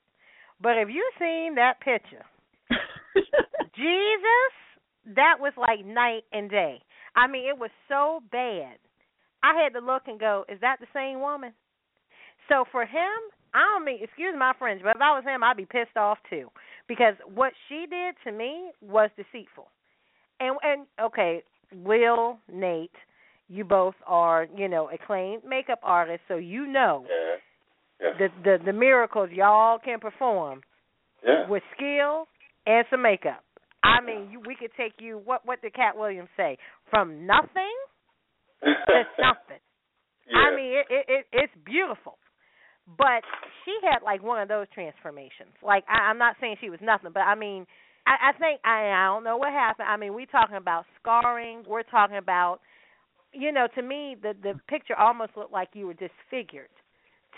But if you seen that picture, *laughs* Jesus, that was like night and day. I mean, it was so bad. I had to look and go, is that the same woman? So for him, I don't mean, excuse my French, but if I was him, I'd be pissed off too. Because what she did to me was deceitful. And and okay, Will, Nate, you both are, you know, acclaimed makeup artists, so you know Yeah. the the the miracles y'all can perform Yeah. with skill and some makeup. I mean, you, we could take you. What what did Katt Williams say? From nothing *laughs* to something. I mean, it, it it it's beautiful. But she had like one of those transformations. Like I, I'm not saying she was nothing, but I mean, I, I think I I don't know what happened. I mean, we're talking about scarring. We're talking about, you know, to me the the picture almost looked like you were disfigured.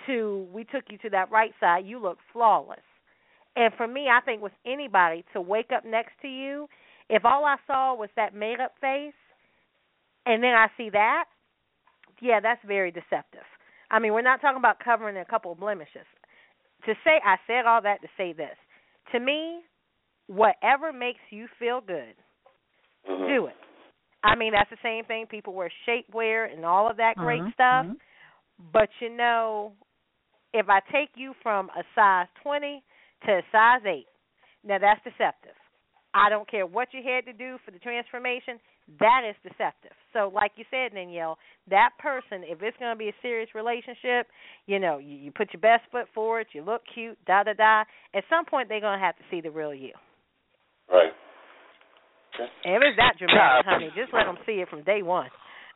To we took you to that right side, you look flawless. And for me, I think with anybody to wake up next to you, if all I saw was that made up face, and then I see that, yeah, that's very deceptive. I mean, we're not talking about covering a couple of blemishes. To say I said all that to say this. To me, whatever makes you feel good, mm-hmm. do it. I mean, that's the same thing. People wear shapewear and all of that great mm-hmm. stuff. Mm-hmm. But you know, if I take you from a size 20 to a size 8, now that's deceptive. I don't care what you had to do for the transformation, that is deceptive. So, like you said, Danielle, that person, if it's going to be a serious relationship, you know, you, you put your best foot forward, you look cute, da da da. At some point, they're going to have to see the real you. Right. And if it's that dramatic, honey, *laughs* just let them see it from day one.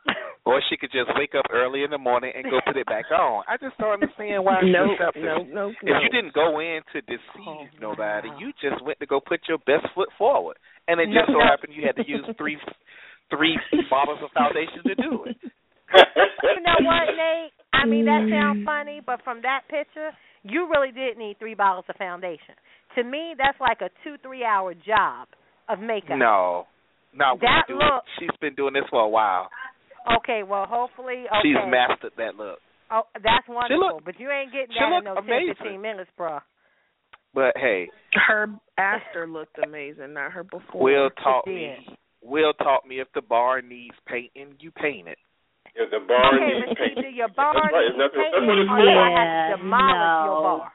*laughs* or she could just wake up early in the morning and go put it back on. I just don't understand why no, nope, no, no, no. If you didn't go in to deceive oh, nobody, wow. you just went to go put your best foot forward, and it just so no. happened you had to use three three bottles of foundation to do it. *laughs* you know what, Nate? I mean that sounds funny, but from that picture, you really did need three bottles of foundation. To me, that's like a two three hour job of makeup. No, no, that doing, look. She's been doing this for a while. Okay, well, hopefully, okay. She's mastered that look. Oh, that's wonderful. Look, but you ain't getting that in no amazing. 10, 15 minutes, bro. But hey, her after looked amazing, not her before. We'll taught me. Will taught me if the bar needs painting, you paint it. If the bar okay, needs painting, see, do your bar that's right. needs That's, painting, that's what it's or for. do I have to demolish no. your bar?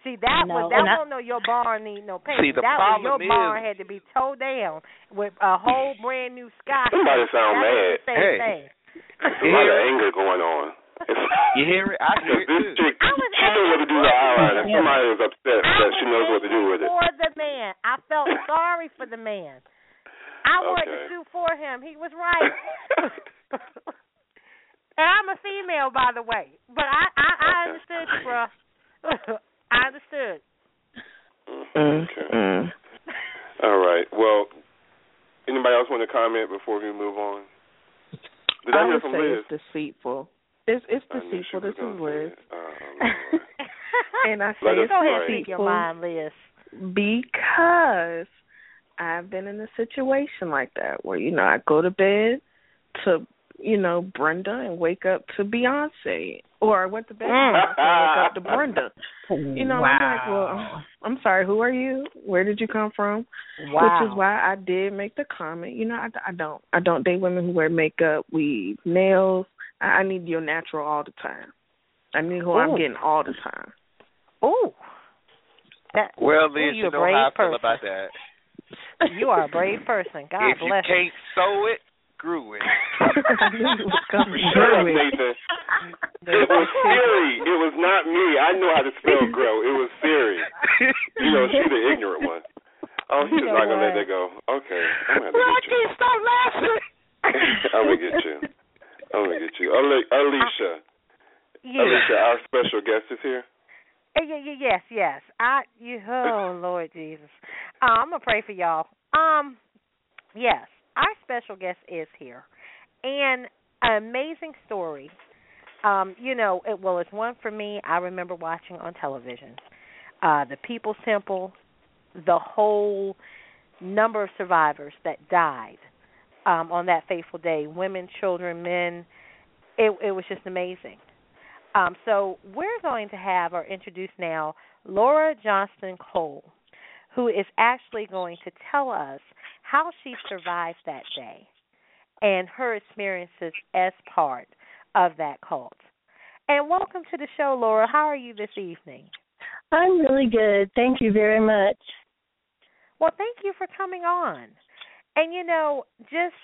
See that no, was that I, won't know your bar need no paint. See, the that problem was your bar had to be towed down with a whole brand new sky. Somebody sound That's mad. The same hey, thing. a lot of anger going on. *laughs* you hear it? I hear it this too. chick, she knows what to do with her eyeliner. Somebody was upset that she knows what to do with it. For the man, I felt sorry for the man. I wanted to Okay. sue for him. He was right. and I'm a female, by the way, but I I, I understood you, bro. *laughs* I understood. Okay. Mm. All right. Well, anybody else want to comment before we move on? Did I, I would say Liz? it's deceitful. It's it's I knew she deceitful. This is gonna say Liz. it. *laughs* And I say Let us it's Go ahead, pray. speak your mind, Liz. because I've been in a situation like that where you know I go to bed to you know Brenda and wake up to Beyonce, or I went to bed to. Beyonce and wake up to Brenda. *laughs* You know, wow. I'm like, well, I'm sorry. Who are you? Where did you come from? Wow. Which is why I did make the comment. You know, I, I don't I don't date women who wear makeup, weave, nails. I, I need your natural all the time. I need who I'm getting all the time. Ooh. That, Well, ooh, Liz, you a know brave how I feel person. about that. You are a brave person. God if you bless can't sew it, grew it. I knew you was coming. Shut up, Nathan. It was Siri. It was not me. I know how to spell *laughs* grow. It was Siri. You know, she's the ignorant one. Oh, he's You know not gonna let what? that go. Okay, I'm gonna have get you. stop laughing. *laughs* I'm gonna get you. I'm gonna get you. Ali- Alicia. Yeah. Alicia, our special guest is here. Uh, yeah, yeah, yes, yes. I you oh Lord Jesus. Uh, I'm gonna pray for y'all. Um yes, our special guest is here. And an amazing story. Um, you know, it well it's one for me I remember watching on television. Uh the People's Temple, the whole number of survivors that died um on that fateful day, women, children, men. It it was just amazing. Um, so we're going to have or introduce now Laura Johnston Kohl, who is actually going to tell us how she survived that day and her experiences as part of that cult. And welcome to the show, Laura. How are you this evening? I'm really good. Thank you very much. Well, thank you for coming on. And you know, just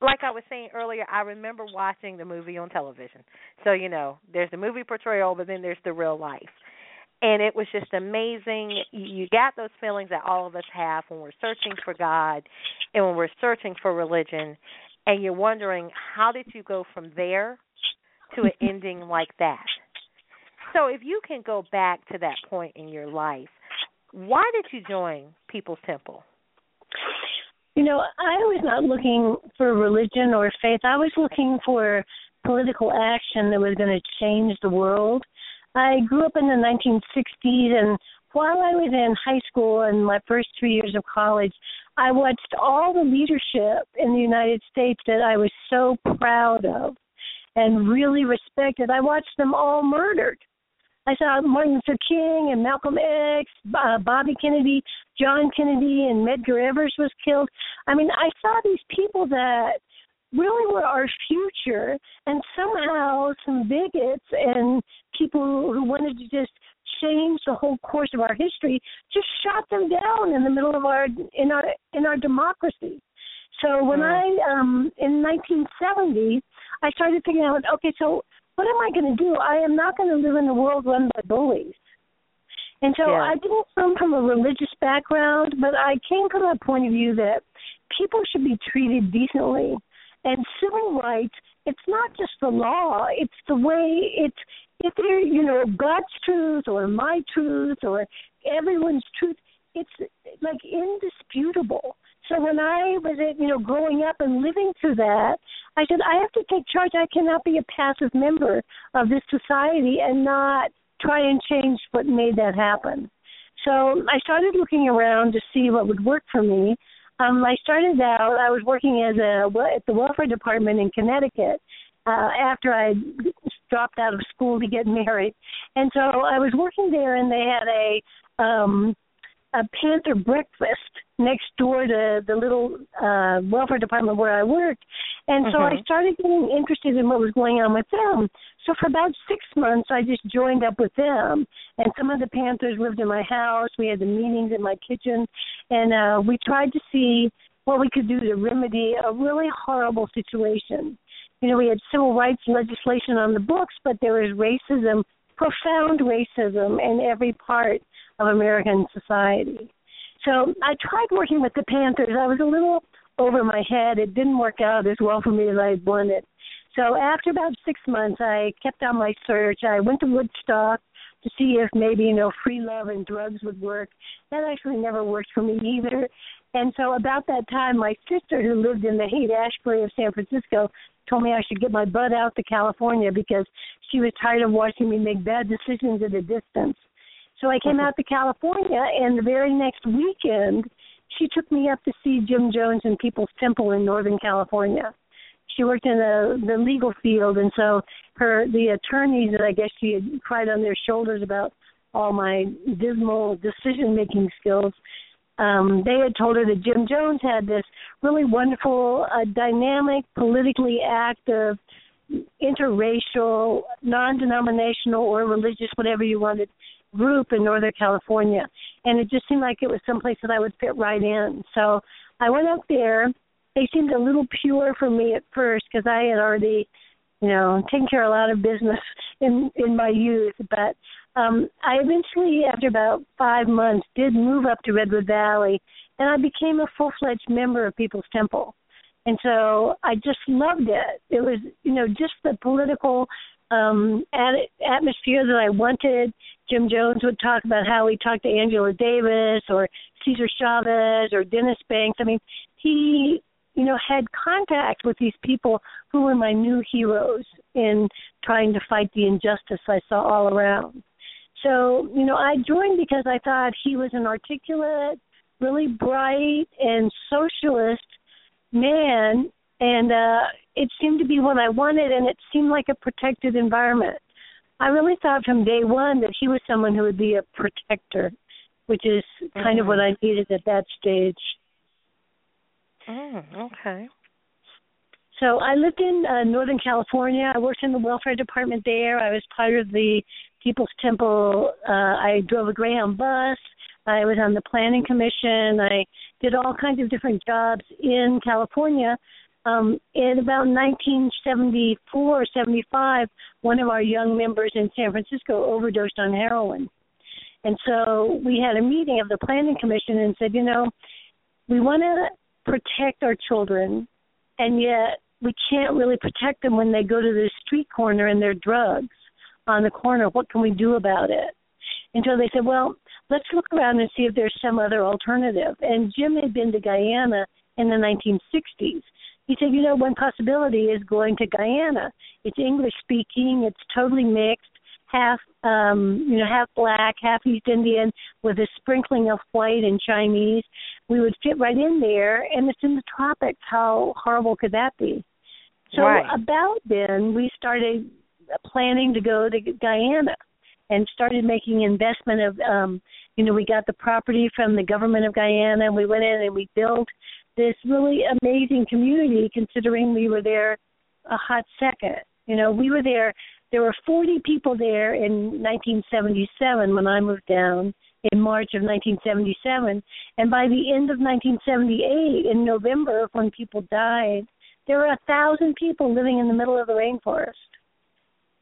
like I was saying earlier, I remember watching the movie on television. So, you know, there's the movie portrayal, but then there's the real life. And it was just amazing. You got those feelings that all of us have when we're searching for God and when we're searching for religion. And you're wondering, how did you go from there to an *laughs* ending like that? So, if you can go back to that point in your life, why did you join People's Temple? You know, I was not looking for religion or faith. I was looking for political action that was going to change the world. I grew up in the 1960s, and while I was in high school and my first three years of college, I watched all the leadership in the United States that I was so proud of and really respected. I watched them all murdered. I saw Martin Luther King and Malcolm X, uh, Bobby Kennedy, John Kennedy, and Medgar Evers was killed. I mean, I saw these people that really were our future, and somehow some bigots and people who wanted to just change the whole course of our history just shot them down in the middle of our in our in our democracy. So when mm. I um in 1970, I started thinking out, okay, so what am I going to do? I am not going to live in a world run by bullies. And so yeah. I didn't come from a religious background, but I came from a point of view that people should be treated decently. And civil rights, it's not just the law, it's the way it's if they're, you know, God's truth or my truth or everyone's truth, it's like indisputable. So when I was, you know, growing up and living through that, I said I have to take charge. I cannot be a passive member of this society and not try and change what made that happen. So I started looking around to see what would work for me. Um, I started out. I was working as a at the welfare department in Connecticut uh, after I dropped out of school to get *laughs* married, and so I was working there, and they had a um, a Panther breakfast next door to the little uh welfare department where I worked. And so mm-hmm. I started getting interested in what was going on with them. So for about six months I just joined up with them and some of the Panthers lived in my house. We had the meetings in my kitchen and uh we tried to see what we could do to remedy a really horrible situation. You know, we had civil rights legislation on the books, but there was racism, profound racism in every part of American society. So I tried working with the Panthers. I was a little over my head. It didn't work out as well for me as I wanted. So after about six months, I kept on my search. I went to Woodstock to see if maybe you know free love and drugs would work. That actually never worked for me either. And so about that time, my sister, who lived in the Haight Ashbury of San Francisco, told me I should get my butt out to California because she was tired of watching me make bad decisions at a distance. So I came out to California, and the very next weekend, she took me up to see Jim Jones in People's Temple in Northern California. She worked in the the legal field, and so her the attorneys that I guess she had cried on their shoulders about all my dismal decision making skills. Um, they had told her that Jim Jones had this really wonderful, uh, dynamic, politically active, interracial, non-denominational or religious, whatever you wanted, group in Northern California, and it just seemed like it was someplace that I would fit right in. So I went up there. They seemed a little pure for me at first because I had already, you know, taken care of a lot of business *laughs* in in my youth. But um I eventually, after about five months, did move up to Redwood Valley, and I became a full fledged member of People's Temple. And so I just loved it. It was, you know, just the political um at- atmosphere that I wanted. Jim Jones would talk about how he talked to Angela Davis or Cesar Chavez or Dennis Banks. I mean, he you know had contact with these people who were my new heroes in trying to fight the injustice I saw all around. So, you know, I joined because I thought he was an articulate, really bright and socialist man and uh it seemed to be what I wanted and it seemed like a protected environment. I really thought from day one that he was someone who would be a protector, which is kind of what I needed at that stage. Mm, okay. So I lived in uh, Northern California. I worked in the welfare department there. I was part of the People's Temple. Uh, I drove a Greyhound bus. I was on the planning commission. I did all kinds of different jobs in California um, in about 1974 or 75, one of our young members in San Francisco overdosed on heroin. And so we had a meeting of the planning commission and said, you know, we want to protect our children, and yet we can't really protect them when they go to the street corner and they're drugs on the corner. What can we do about it? And so they said, well, let's look around and see if there's some other alternative. And Jim had been to Guyana in the 1960s he said, you know, one possibility is going to Guyana. It's English speaking. It's totally mixed, half, um, you know, half black, half East Indian, with a sprinkling of white and Chinese. We would fit right in there, and it's in the tropics. How horrible could that be? So right. about then, we started planning to go to Guyana. and started making investment of um you know we got the property from the government of Guyana and we went in and we built this really amazing community considering we were there a hot second you know we were there there were 40 people there in 1977 when I moved down in March of 1977 and by the end of 1978 in November when people died there were a thousand people living in the middle of the rainforest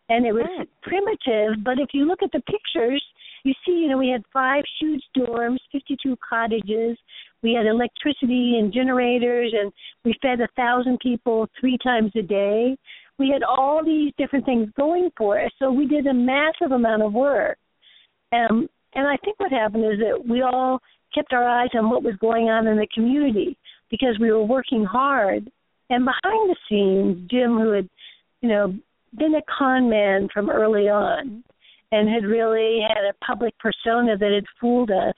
and it was Hmm. primitive. But if you look at the pictures, you see, you know, we had five huge dorms, 52 cottages. We had electricity and generators, and we fed a thousand people three times a day. We had all these different things going for us, so we did a massive amount of work. Um, and I think what happened is that we all kept our eyes on what was going on in the community because we were working hard. And behind the scenes, Jim, who had, you know, been a con man from early on and had really had a public persona that had fooled us.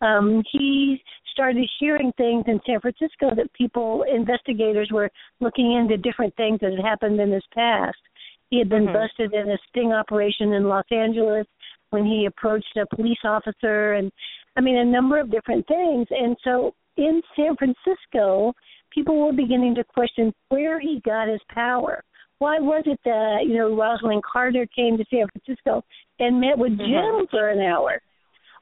Um, he started hearing things in San Francisco that people, investigators, were looking into different things that had happened in his past. He had been Mhm. busted in a sting operation in Los Angeles when he approached a police officer, and I mean, a number of different things. And so in San Francisco, people were beginning to question where he got his power why was it that you know Rosalynn Carter came to San Francisco and met with Jim Mhm. for an hour,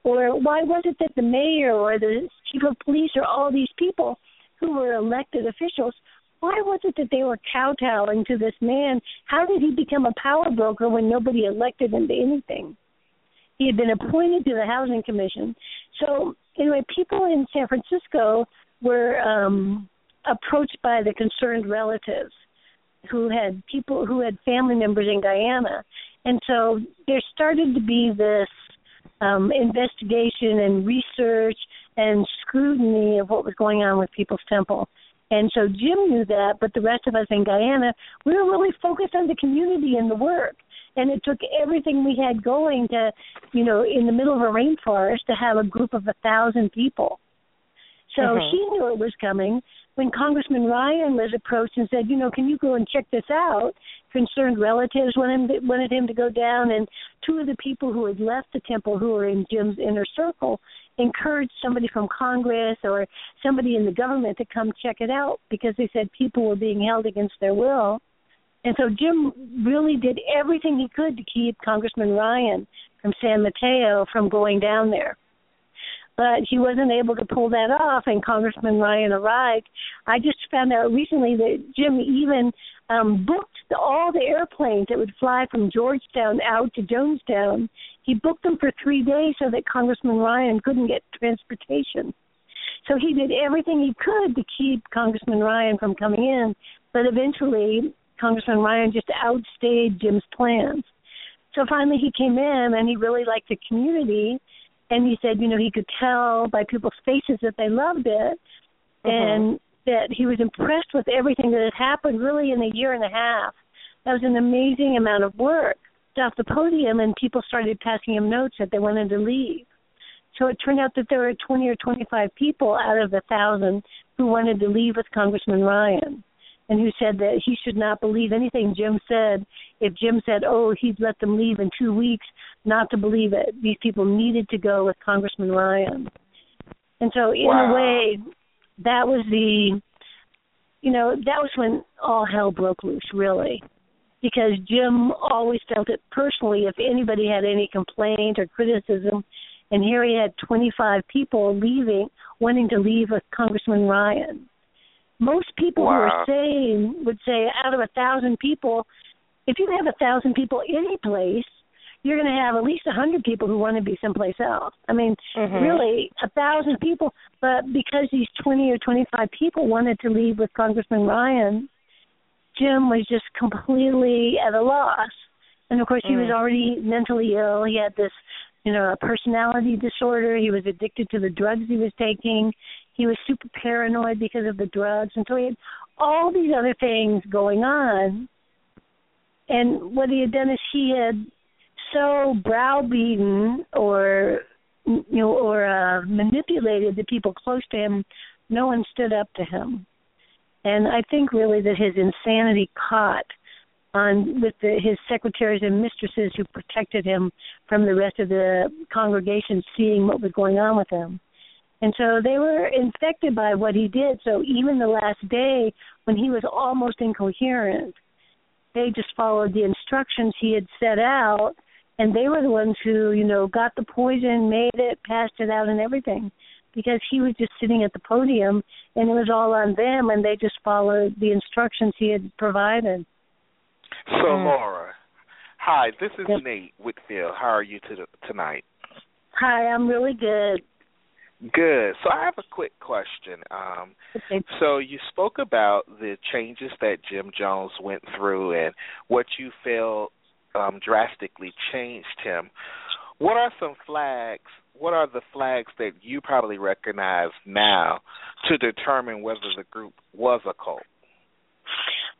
or why was it that the mayor or the chief of police or all these people who were elected officials, why was it that they were kowtowing to this man? How did he become a power broker when nobody elected him to anything? He had been appointed to the housing commission. So anyway, people in San Francisco were um approached by the concerned relatives who had people who had family members in Guyana. And so there started to be this um, investigation and research and scrutiny of what was going on with People's Temple. And so Jim knew that, but the rest of us in Guyana, we were really focused on the community and the work. And it took everything we had going to, you know, in the middle of a rainforest to have a group of a thousand people. So Mhm. he knew it was coming. When Congressman Ryan was approached and said, you know, can you go and check this out? Concerned relatives wanted him, wanted him to go down, and two of the people who had left the temple, who were in Jim's inner circle, encouraged somebody from Congress or somebody in the government to come check it out because they said people were being held against their will. And so Jim really did everything he could to keep Congressman Ryan from San Mateo from going down there but he wasn't able to pull that off and congressman ryan arrived. I just found out recently that jim even um booked the, all the airplanes that would fly from georgetown out to jonestown. He booked them for three days so that congressman ryan couldn't get transportation. So he did everything he could to keep congressman ryan from coming in but eventually congressman ryan just outstayed jim's plans. So finally he came in and he really liked the community and he said, you know, he could tell by people's faces that they loved it, uh-huh. and that he was impressed with everything that had happened really in a year and a half. That was an amazing amount of work off the podium, and people started passing him notes that they wanted to leave. So it turned out that there were 20 or 25 people out of a thousand who wanted to leave with Congressman Ryan, and who said that he should not believe anything Jim said. If Jim said, "Oh, he'd let them leave in two weeks," not to believe it. These people needed to go with Congressman Ryan, and so in Wow. a way, that was the, you know, that was when all hell broke loose, really because Jim always felt it personally if anybody had any complaint or criticism. And here he had 25 people leaving, wanting to leave with Congressman Ryan. Most people who are sane would say out of a thousand people, if you have a thousand people any place, you're going to have at least a hundred people who want to be someplace else. I mean, Mhm. really, a thousand people. But because these 20 or 25 people wanted to leave with Congressman Ryan, Jim was just completely at a loss. And of course, he was Mm. already mentally ill. He had this, you know, a personality disorder. He was addicted to the drugs he was taking. He was super paranoid because of the drugs. And so he had all these other things going on. And what he had done is he had so browbeaten or you know or uh manipulated the people close to him no one stood up to him and i think really that his insanity caught on with the, his secretaries and mistresses who protected him from the rest of the congregation seeing what was going on with him. And so they were infected by what he did. So even the last day when he was almost incoherent, they just followed the instructions he had set out and they were the ones who, you know, got the poison, made it, passed it out and everything. Because he was just sitting at the podium and it was all on them and they just followed the instructions he had provided. So Laura, hi, this is yep. Nate Whitfield. How are you to, tonight? Hi, I'm really good. Good. So I have a quick question. Um, okay. So you spoke about the changes that Jim Jones went through and what you felt um, drastically changed him. What are some flags? What are the flags that you probably recognize now to determine whether the group was a cult?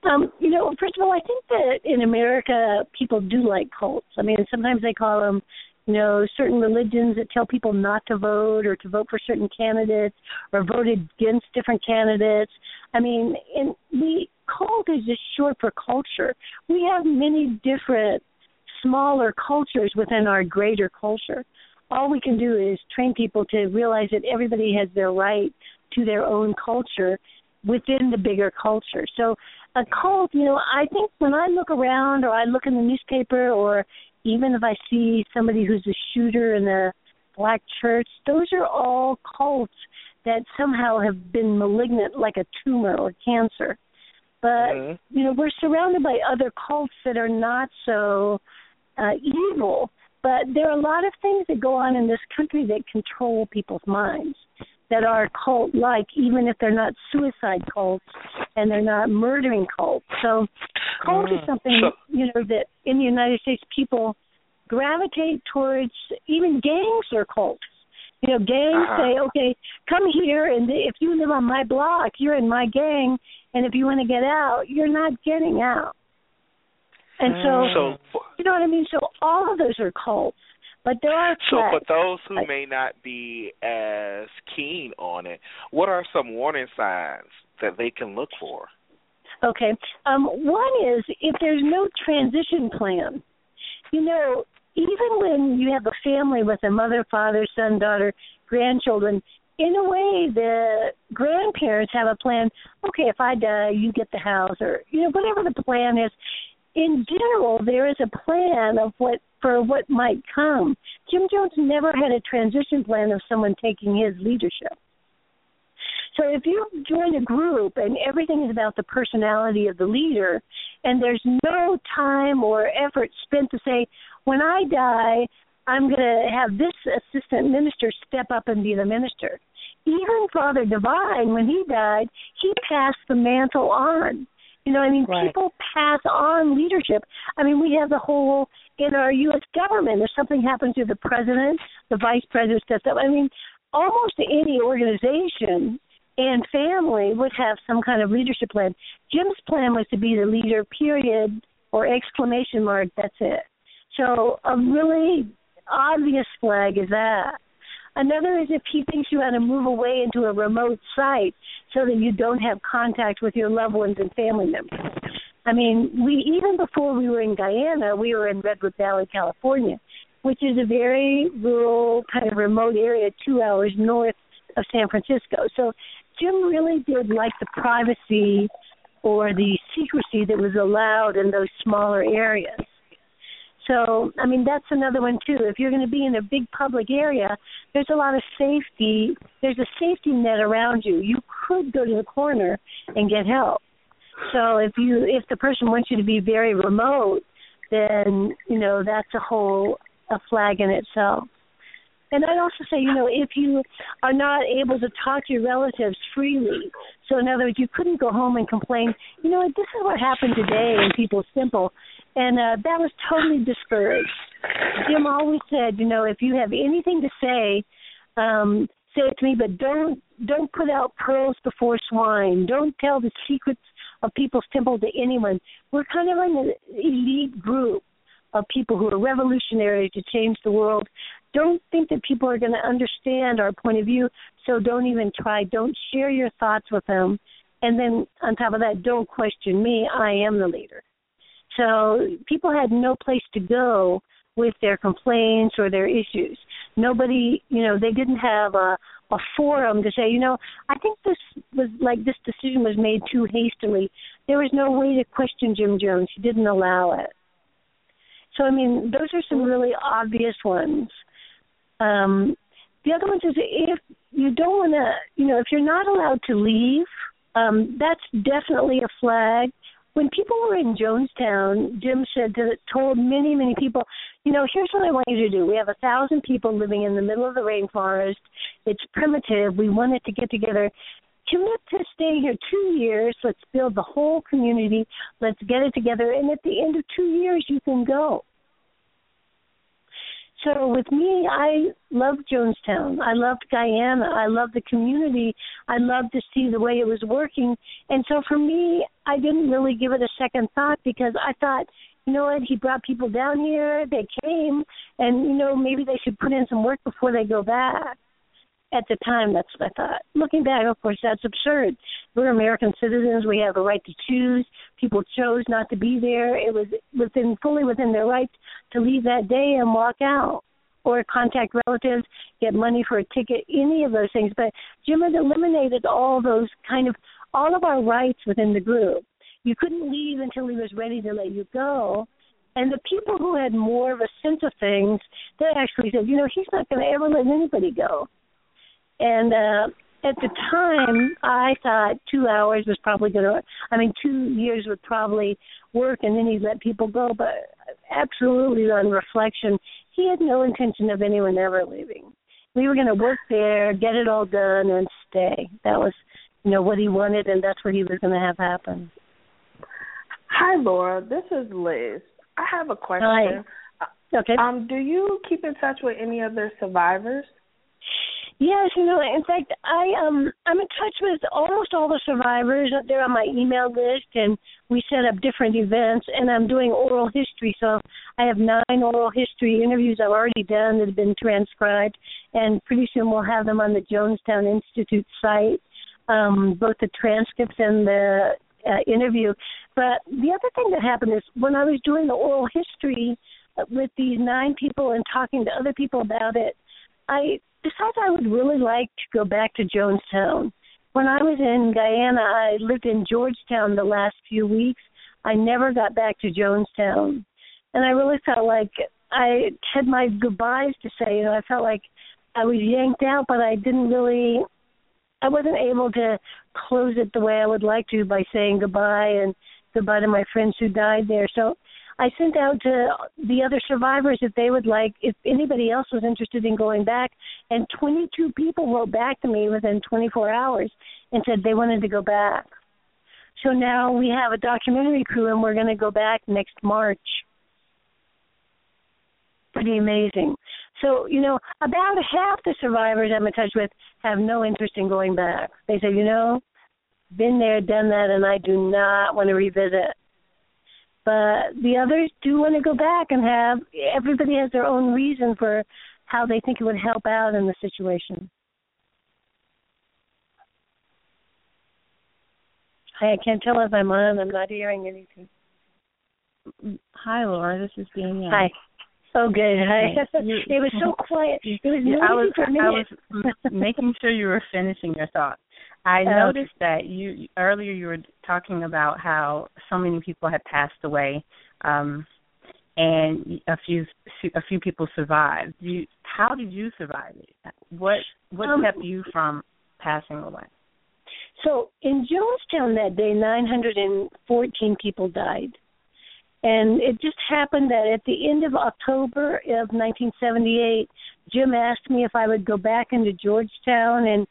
Um, you know, first of all, I think that in America people do like cults. I mean, sometimes they call them, you know, certain religions that tell people not to vote or to vote for certain candidates or vote against different candidates. I mean, and we cult is just short for culture. We have many different smaller cultures within our greater culture. All we can do is train people to realize that everybody has their right to their own culture within the bigger culture. So a cult, you know, I think when I look around or I look in the newspaper or even if I see somebody who's a shooter in a black church, those are all cults that somehow have been malignant like a tumor or cancer. But mm-hmm. you know, we're surrounded by other cults that are not so uh, evil, but there are a lot of things that go on in this country that control people's minds that are cult like, even if they're not suicide cults and they're not murdering cults. So, cult mm, is something so, you know that in the United States people gravitate towards. Even gangs are cults. You know, gangs uh-huh. say, "Okay, come here, and if you live on my block, you're in my gang, and if you want to get out, you're not getting out." And so, so you know what I mean. So all of those are cults, but there are so for those who may not be as keen on it, what are some warning signs that they can look for? Okay, um, one is if there's no transition plan. You know, even when you have a family with a mother, father, son, daughter, grandchildren, in a way the grandparents have a plan okay if i die you get the house or you know whatever the plan is in general, there is a plan of what for what might come. Jim Jones never had a transition plan of someone taking his leadership. So if you join a group and everything is about the personality of the leader, and there's no time or effort spent to say, when I die, I'm going to have this assistant minister step up and be the minister. Even Father Divine, when he died, he passed the mantle on you know, I mean, right. people pass on leadership. I mean, we have the whole in our U.S. government. If something happens to the president, the vice president steps up. I mean, almost any organization and family would have some kind of leadership plan. Jim's plan was to be the leader. Period or exclamation mark. That's it. So a really obvious flag is that. Another is if he thinks you ought to move away into a remote site so that you don't have contact with your loved ones and family members. I mean, we even before we were in Guyana, we were in Redwood Valley, California, which is a very rural, kind of remote area, two hours north of San Francisco. So Jim really did like the privacy or the secrecy that was allowed in those smaller areas. So, I mean, that's another one too. If you're going to be in a big public area, there's a lot of safety. There's a safety net around you. You could go to the corner and get help. So, if you if the person wants you to be very remote, then you know that's a whole a flag in itself. And I'd also say, you know, if you are not able to talk to your relatives freely, so in other words, you couldn't go home and complain, you know, this is what happened today in People's Temple, and uh, that was totally discouraged. Jim always said, you know, if you have anything to say, um, say it to me, but don't don't put out pearls before swine. Don't tell the secrets of People's Temple to anyone. We're kind of an elite group of people who are revolutionary to change the world. Don't think that people are going to understand our point of view, so don't even try. Don't share your thoughts with them. And then on top of that, don't question me. I am the leader. So people had no place to go with their complaints or their issues. Nobody, you know, they didn't have a a forum to say, you know, I think this was like this decision was made too hastily. There was no way to question Jim Jones. He didn't allow it. So I mean, those are some really obvious ones. Um, the other ones is if you don't want to, you know, if you're not allowed to leave, um, that's definitely a flag when people were in Jonestown, Jim said that told many, many people, you know, here's what I want you to do. We have a thousand people living in the middle of the rainforest. It's primitive. We wanted to get together. Commit to stay here two years. Let's build the whole community. Let's get it together. And at the end of two years, you can go. So with me, I loved Jonestown. I loved Guyana. I loved the community. I loved to see the way it was working. And so for me, I didn't really give it a second thought because I thought, you know what, he brought people down here, they came, and you know, maybe they should put in some work before they go back. At the time, that's what I thought. Looking back, of course, that's absurd. We're American citizens. We have a right to choose. People chose not to be there. It was within fully within their rights to leave that day and walk out or contact relatives, get money for a ticket, any of those things. But Jim had eliminated all those kind of all of our rights within the group. You couldn't leave until he was ready to let you go. And the people who had more of a sense of things, they actually said, you know, he's not going to ever let anybody go. And uh, at the time, I thought two hours was probably going to, I mean, two years would probably work, and then he'd let people go. But absolutely, on reflection, he had no intention of anyone ever leaving. We were going to work there, get it all done, and stay. That was, you know, what he wanted, and that's what he was going to have happen. Hi, Laura. This is Liz. I have a question. Hi. Okay. Um, do you keep in touch with any other survivors? Yes, you know, in fact, I um I'm in touch with almost all the survivors. They're on my email list, and we set up different events. And I'm doing oral history, so I have nine oral history interviews I've already done that have been transcribed, and pretty soon we'll have them on the Jonestown Institute site, um, both the transcripts and the uh, interview. But the other thing that happened is when I was doing the oral history with these nine people and talking to other people about it, I decided I would really like to go back to Jonestown. When I was in Guyana, I lived in Georgetown the last few weeks. I never got back to Jonestown. And I really felt like I had my goodbyes to say. You know, I felt like I was yanked out, but I didn't really, I wasn't able to close it the way I would like to by saying goodbye and goodbye to my friends who died there. So I sent out to the other survivors if they would like, if anybody else was interested in going back, and 22 people wrote back to me within 24 hours and said they wanted to go back. So now we have a documentary crew, and we're going to go back next March. Pretty amazing. So, you know, about half the survivors I'm in touch with have no interest in going back. They say, you know, been there, done that, and I do not want to revisit but the others do want to go back and have everybody has their own reason for how they think it would help out in the situation. Hi, I can't tell if I'm on. I'm not hearing anything. Hi, Laura. This is Danielle. Hi. Oh, good. Hi. *laughs* It was so quiet. It was yeah, I was, for a minute. I was making sure you were finishing your thoughts. I noticed that you earlier you were talking about how so many people had passed away, um, and a few a few people survived. You, how did you survive it? What what Um, kept you from passing away? So in Jonestown that day, 914 people died. And it just happened that at the end of October of 1978, Jim asked me if I would go back into Georgetown and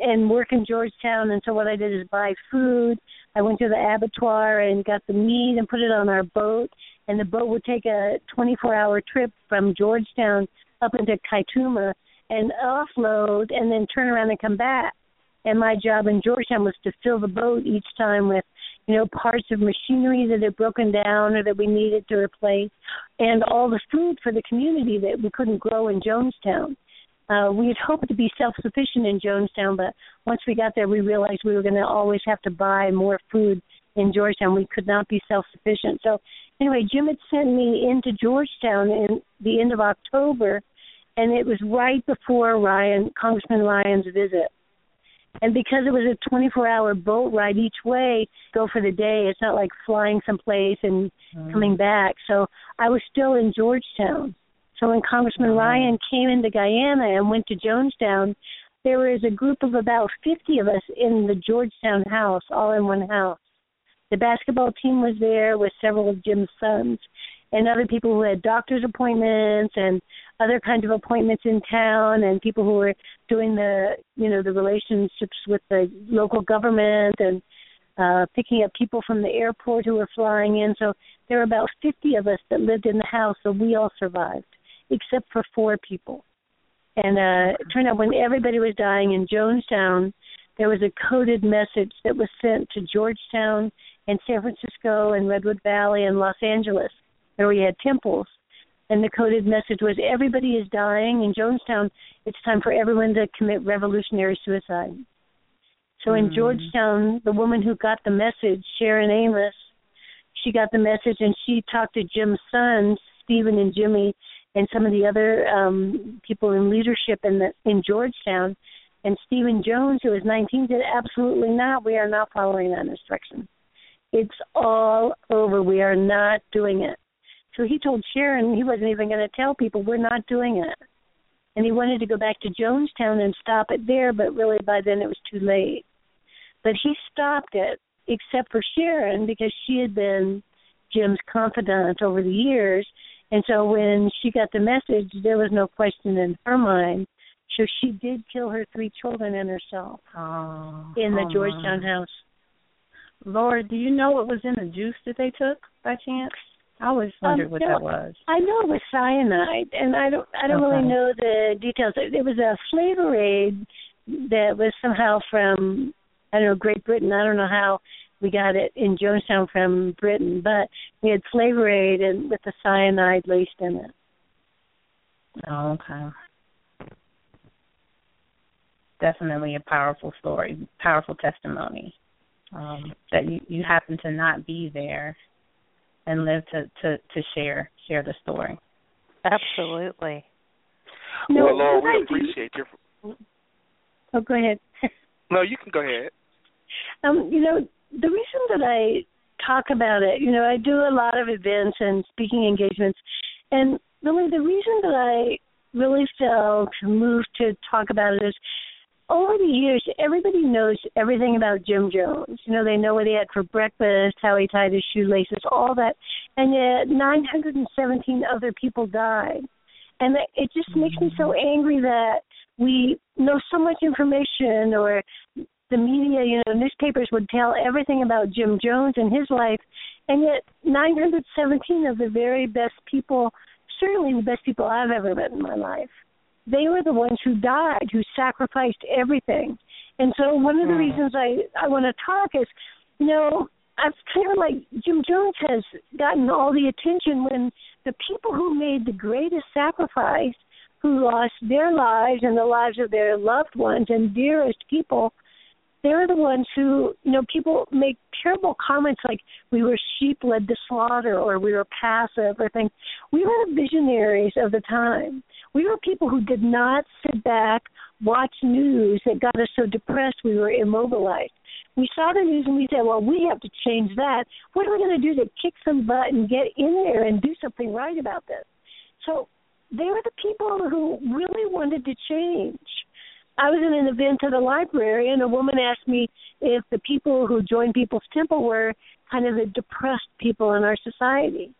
and work in Georgetown. And so what I did is buy food. I went to the abattoir and got the meat and put it on our boat. And the boat would take a 24-hour trip from Georgetown up into Kaituma and offload and then turn around and come back and my job in Georgetown was to fill the boat each time with, you know, parts of machinery that had broken down or that we needed to replace, and all the food for the community that we couldn't grow in Jonestown. Uh, we had hoped to be self-sufficient in Jonestown, but once we got there, we realized we were going to always have to buy more food in Georgetown. We could not be self sufficient. So anyway, Jim had sent me into Georgetown in the end of October, and it was right before Ryan Congressman Ryan's visit. And because it was a 24-hour boat ride each way, go for the day. It's not like flying someplace and mm. coming back. So I was still in Georgetown. So when Congressman mm. Ryan came into Guyana and went to Jonestown, there was a group of about 50 of us in the Georgetown house, all in one house. The basketball team was there with several of Jim's sons and other people who had doctor's appointments and other kinds of appointments in town and people who were doing the you know the relationships with the local government and uh picking up people from the airport who were flying in so there were about 50 of us that lived in the house so we all survived except for four people and uh it turned out when everybody was dying in Jonestown there was a coded message that was sent to Georgetown and San Francisco and Redwood Valley and Los Angeles where we had temples and the coded message was everybody is dying in Jonestown. It's time for everyone to commit revolutionary suicide. So in mm. Georgetown, the woman who got the message, Sharon Amos, she got the message and she talked to Jim's sons, Stephen and Jimmy, and some of the other um people in leadership in the in Georgetown. And Stephen Jones, who was 19, said, "Absolutely not. We are not following that instruction. It's all over. We are not doing it." So he told Sharon he wasn't even going to tell people we're not doing it. And he wanted to go back to Jonestown and stop it there, but really by then it was too late. But he stopped it, except for Sharon, because she had been Jim's confidant over the years. And so when she got the message, there was no question in her mind. So she did kill her three children and herself oh, in the oh Georgetown my. house. Lord, do you know what was in the juice that they took by chance? I always wondered um, what there, that was. I know it was cyanide, and I don't I don't okay. really know the details. It, it was a flavor aid that was somehow from I don't know Great Britain. I don't know how we got it in Jonestown from Britain, but we had flavor aid and with the cyanide laced in it. Oh, okay. Definitely a powerful story, powerful testimony. Um, that you you happen to not be there and live to to to share share the story. Absolutely. No, well, Laura, we I appreciate your. Oh, go ahead. No, you can go ahead. Um, you know, the reason that I talk about it, you know, I do a lot of events and speaking engagements, and really the reason that I really felt moved to talk about it is over the years, everybody knows everything about Jim Jones. You know, they know what he had for breakfast, how he tied his shoelaces, all that. And yet, 917 other people died. And it just makes me so mm-hmm. angry that we know so much information, or the media, you know, newspapers would tell everything about Jim Jones and his life, and yet 917 of the very best people, certainly the best people I've ever met in my life, they were the ones who died, who sacrificed everything. And so one of the Mm. reasons I I want to talk is, you know, I've kind of like Jim Jones has gotten all the attention when the people who made the greatest sacrifice, who lost their lives and the lives of their loved ones and dearest people, they're the ones who, you know, people make terrible comments like we were sheep led to slaughter or we were passive or things. We were the visionaries of the time. We were people who did not sit back, watch news that got us so depressed we were immobilized. We saw the news and we said, well, we have to change that. What are we going to do to kick some butt and get in there and do something right about this? So they were the people who really wanted to change. I was in an event at a library, and a woman asked me if the people who joined People's Temple were kind of the depressed people in our society.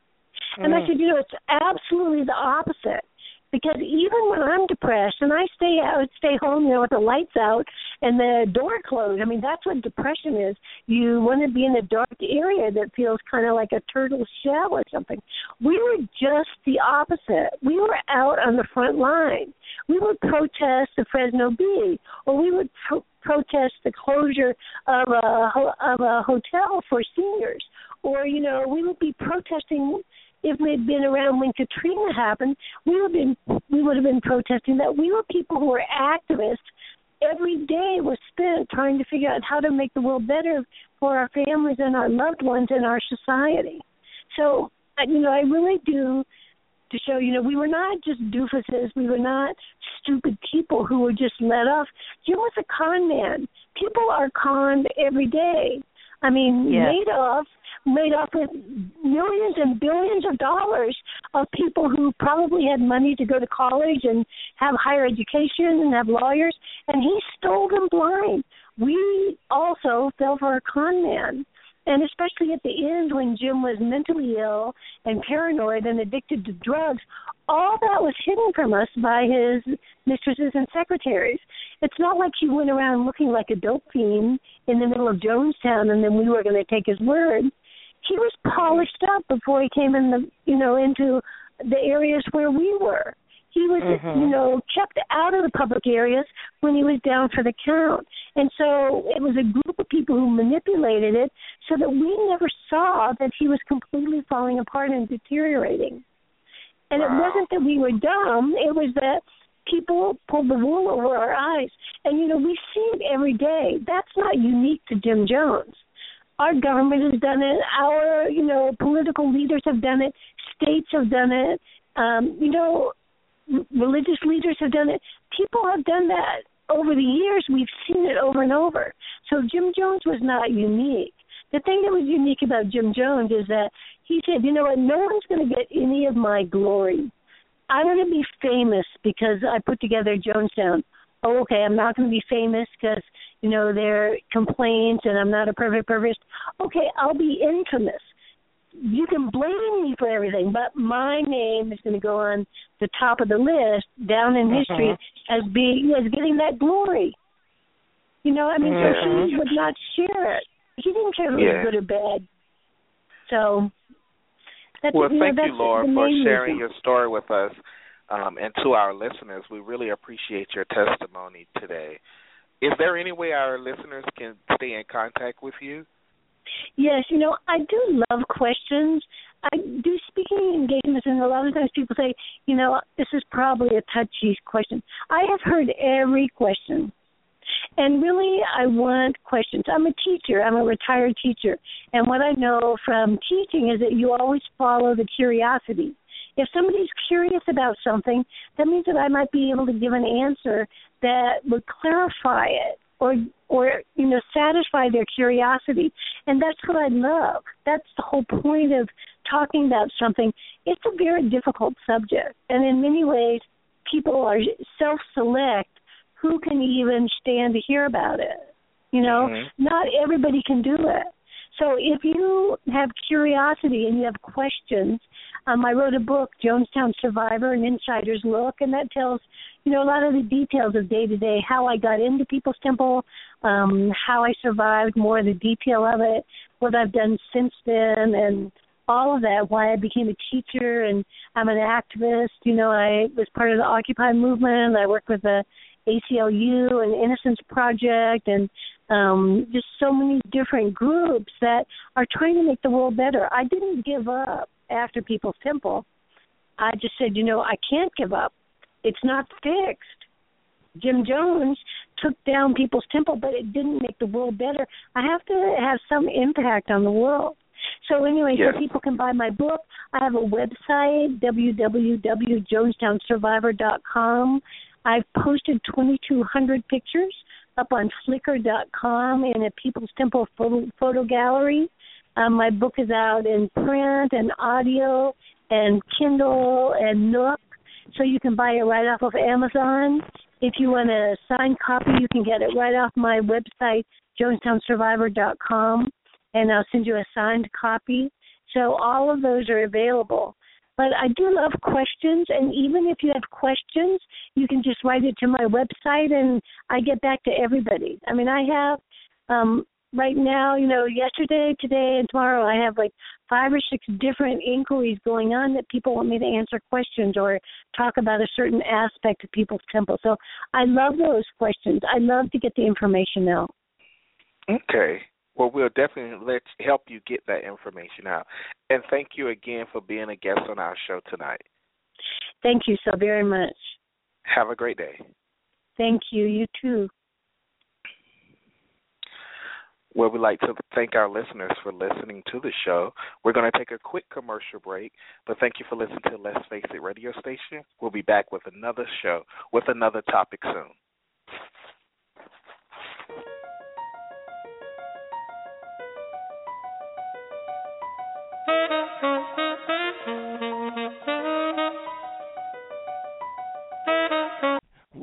And I Mm. said, you know, it's absolutely the opposite. Because even when I'm depressed and I stay out, stay home, you know, with the lights out and the door closed. I mean, that's what depression is. You want to be in a dark area that feels kind of like a turtle shell or something. We were just the opposite. We were out on the front line. We would protest the Fresno Bee, or we would pro- protest the closure of a of a hotel for seniors, or you know, we would be protesting if we had been around when Katrina happened, we would have been we would have been protesting that we were people who were activists. Every day was spent trying to figure out how to make the world better for our families and our loved ones and our society. So, you know, I really do to show, you know, we were not just doofuses. We were not stupid people who were just let off. Jim was a con man. People are conned every day. I mean, yeah. Madoff made off with millions and billions of dollars of people who probably had money to go to college and have higher education and have lawyers, and he stole them blind. We also fell for a con man. And especially at the end when Jim was mentally ill and paranoid and addicted to drugs, all that was hidden from us by his mistresses and secretaries. It's not like he went around looking like a dope fiend in the middle of Jonestown and then we were going to take his word. He was polished up before he came in the you know into the areas where we were. He was, mm-hmm. you know, kept out of the public areas when he was down for the count. And so it was a group of people who manipulated it so that we never saw that he was completely falling apart and deteriorating. And wow. it wasn't that we were dumb, it was that people pulled the wool over our eyes. And, you know, we see it every day. That's not unique to Jim Jones. Our government has done it. Our, you know, political leaders have done it. States have done it. Um, you know, religious leaders have done it. People have done that over the years. We've seen it over and over. So Jim Jones was not unique. The thing that was unique about Jim Jones is that he said, you know what, no one's going to get any of my glory. I'm going to be famous because I put together Jonestown. Oh, okay, I'm not going to be famous because, you know, their complaints and I'm not a perfect person. Okay, I'll be infamous you can blame me for everything, but my name is going to go on the top of the list down in history uh-huh. as being as getting that glory. You know, I mean, yeah. so he would not share it. He didn't care if it was good or bad. So. That's, well, you thank know, you, Laura, for sharing your story with us. Um, and to our listeners, we really appreciate your testimony today. Is there any way our listeners can stay in contact with you? Yes, you know, I do love questions. I do speaking engagements, and a lot of times people say, you know, this is probably a touchy question. I have heard every question. And really, I want questions. I'm a teacher. I'm a retired teacher. And what I know from teaching is that you always follow the curiosity. If somebody's curious about something, that means that I might be able to give an answer that would clarify it or or you know satisfy their curiosity. And that's what i love. That's the whole point of talking about something. It's a very difficult subject. And in many ways people are self select who can even stand to hear about it. You know mm-hmm. not everybody can do it so if you have curiosity and you have questions um, I wrote a book, Jonestown Survivor, an insider's look, and that tells you know a lot of the details of day to day, how I got into People's Temple, um, how I survived, more of the detail of it, what I've done since then, and all of that. Why I became a teacher, and I'm an activist. You know, I was part of the Occupy movement. I worked with the ACLU and Innocence Project, and um, just so many different groups that are trying to make the world better. I didn't give up after People's Temple. I just said, you know, I can't give up. It's not fixed. Jim Jones took down People's Temple, but it didn't make the world better. I have to have some impact on the world. So anyway, yes. so people can buy my book. I have a website, www.jonestownsurvivor.com. I've posted 2,200 pictures up on Flickr.com in a People's Temple photo, photo gallery. Um, my book is out in print and audio and Kindle and Nook, so you can buy it right off of Amazon. If you want a signed copy, you can get it right off my website, jonestownsurvivor.com, and I'll send you a signed copy. So all of those are available. But I do love questions, and even if you have questions, you can just write it to my website, and I get back to everybody. I mean, I have um, right now, you know, yesterday, today, and tomorrow, I have like five or six different inquiries going on that people want me to answer questions or talk about a certain aspect of people's temple. So I love those questions. I love to get the information out. Okay. Well, we'll definitely let help you get that information out. And thank you again for being a guest on our show tonight. Thank you so very much. Have a great day. Thank you. You too. Well, we'd like to thank our listeners for listening to the show. We're going to take a quick commercial break, but thank you for listening to Let's Face It radio station. We'll be back with another show with another topic soon.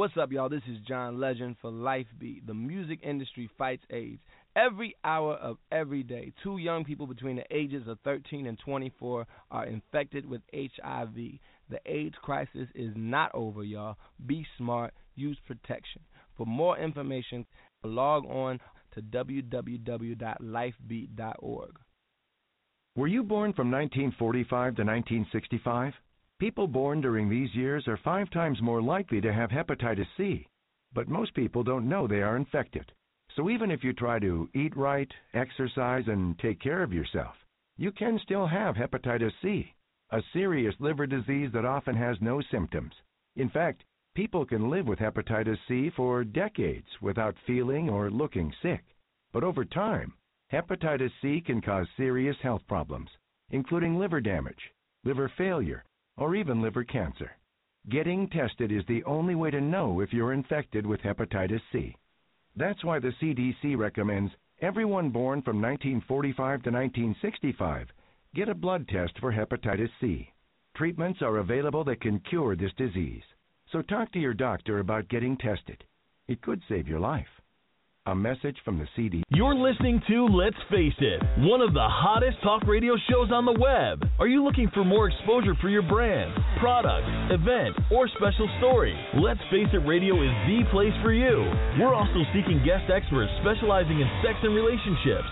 What's up, y'all? This is John Legend for Lifebeat. The music industry fights AIDS. Every hour of every day, two young people between the ages of 13 and 24 are infected with HIV. The AIDS crisis is not over, y'all. Be smart, use protection. For more information, log on to www.lifebeat.org. Were you born from 1945 to 1965? People born during these years are five times more likely to have hepatitis C, but most people don't know they are infected. So even if you try to eat right, exercise, and take care of yourself, you can still have hepatitis C, a serious liver disease that often has no symptoms. In fact, people can live with hepatitis C for decades without feeling or looking sick. But over time, hepatitis C can cause serious health problems, including liver damage, liver failure, or even liver cancer. Getting tested is the only way to know if you're infected with hepatitis C. That's why the CDC recommends everyone born from 1945 to 1965 get a blood test for hepatitis C. Treatments are available that can cure this disease. So talk to your doctor about getting tested. It could save your life. A message from the CD. You're listening to Let's Face It, one of the hottest talk radio shows on the web. Are you looking for more exposure for your brand, product, event, or special story? Let's Face It Radio is the place for you. We're also seeking guest experts specializing in sex and relationships,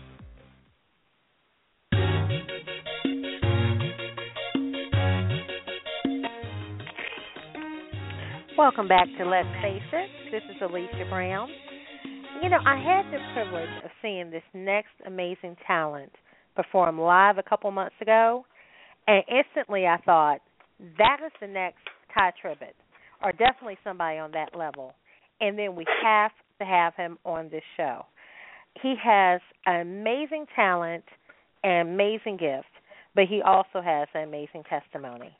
Welcome back to Let's Face It. This is Alicia Brown. You know, I had the privilege of seeing this next amazing talent perform live a couple months ago, and instantly I thought, that is the next Tye Tribbett, or definitely somebody on that level. And then we have to have him on this show. He has an amazing talent and amazing gift, but he also has an amazing testimony.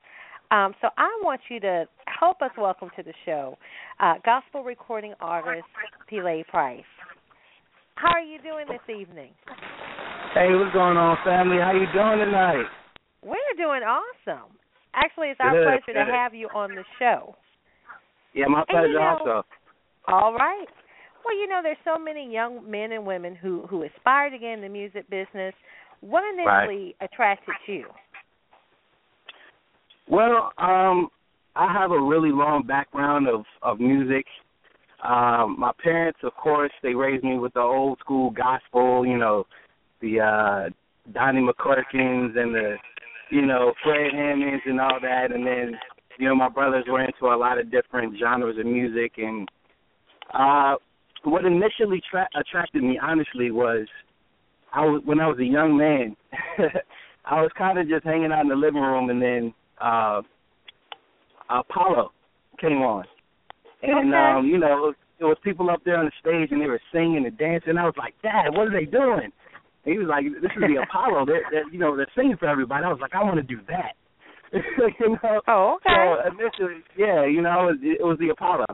Um, so I want you to help us welcome to the show uh, gospel recording artist Pele Price. How are you doing this evening? Hey, what's going on, family? How you doing tonight? We're doing awesome. Actually, it's our pleasure to have you on the show. Yeah, my pleasure you know, also. All right. Well, you know, there's so many young men and women who who aspire to get in the music business. What initially attracted you? Well, um, I have a really long background of of music. Um, my parents, of course, they raised me with the old school gospel, you know, the uh Donnie McClurkins and the you know, Fred Hammonds and all that and then, you know, my brothers were into a lot of different genres of music and uh what initially tra- attracted me honestly was I was when I was a young man *laughs* I was kind of just hanging out in the living room and then uh Apollo came on. And Okay. um, you know, there was people up there on the stage and they were singing and dancing. I was like, Dad, what are they doing? And he was like, This is the *laughs* Apollo. They're, they're you know, they're singing for everybody. I was like, I want to do that. *laughs* you know. Oh, okay. So initially, yeah, you know, it was, it was the Apollo.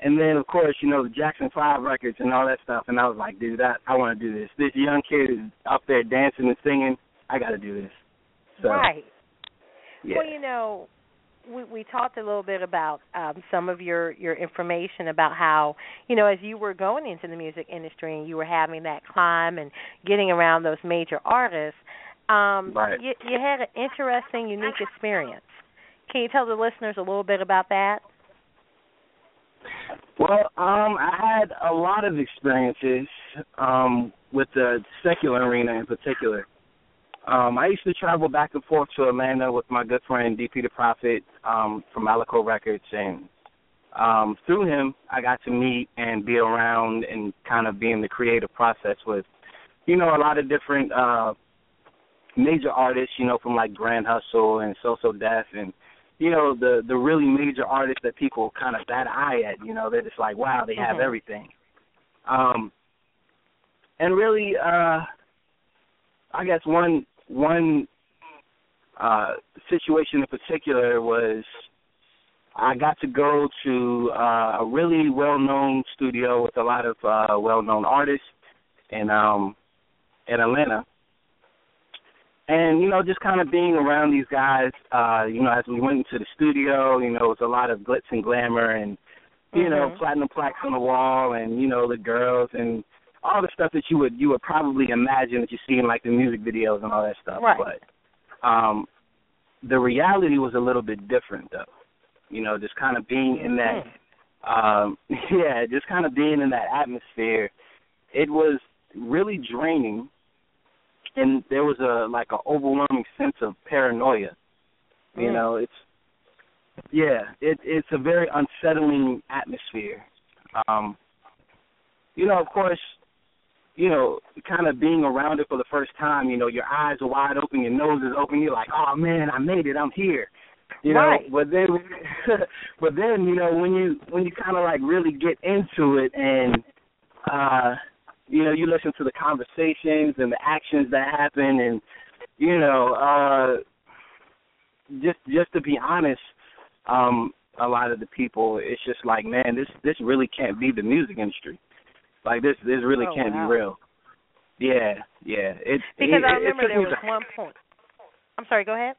And then of course, you know, the Jackson Five records and all that stuff. And I was like, dude, that I want to do this. This young kid is up there dancing and singing. I got to do this. So, Right. Yeah. Well, you know, we we talked a little bit about um some of your your information about how you know as you were going into the music industry and you were having that climb and getting around those major artists um Right. you you had an interesting unique experience can you tell the listeners a little bit about that Well, um, I had a lot of experiences um, with the secular arena in particular. Um, I used to travel back and forth to Atlanta with my good friend DP the Prophet um, from Alico Records, and um, through him, I got to meet and be around and kind of be in the creative process with, you know, a lot of different uh, major artists, you know, from like Grand Hustle and So So Def and you know the the really major artists that people kind of bat eye at. You know, they're just like, wow, they have Mhm. everything. Um, and really, uh, I guess one one uh, situation in particular was I got to go to uh, a really well-known studio with a lot of uh, well-known artists in um, in Atlanta. And you know, just kind of being around these guys, uh, you know, as we went into the studio, you know, it was a lot of glitz and glamour, and you know, Mhm. platinum plaques on the wall, and you know, the girls, and all the stuff that you would you would probably imagine that you see in like the music videos and all that stuff. Right. But um, the reality was a little bit different, though. You know, just kind of being in that, um, *laughs* yeah, just kind of being in that atmosphere. It was really draining and there was a like an overwhelming sense of paranoia. You Mm. know, it's yeah, it it's a very unsettling atmosphere. Um you know, of course, you know, kind of being around it for the first time, you know, your eyes are wide open, your nose is open, you're like, "Oh man, I made it. I'm here." You know, Right. but then *laughs* but then, you know, when you when you kind of like really get into it and uh you know, you listen to the conversations and the actions that happen and you know, uh just just to be honest, um, a lot of the people it's just like, man, this this really can't be the music industry. Like this this really Oh, can't wow. be real. Yeah, yeah. It's Because it, I remember there was one point. I'm sorry. Go ahead.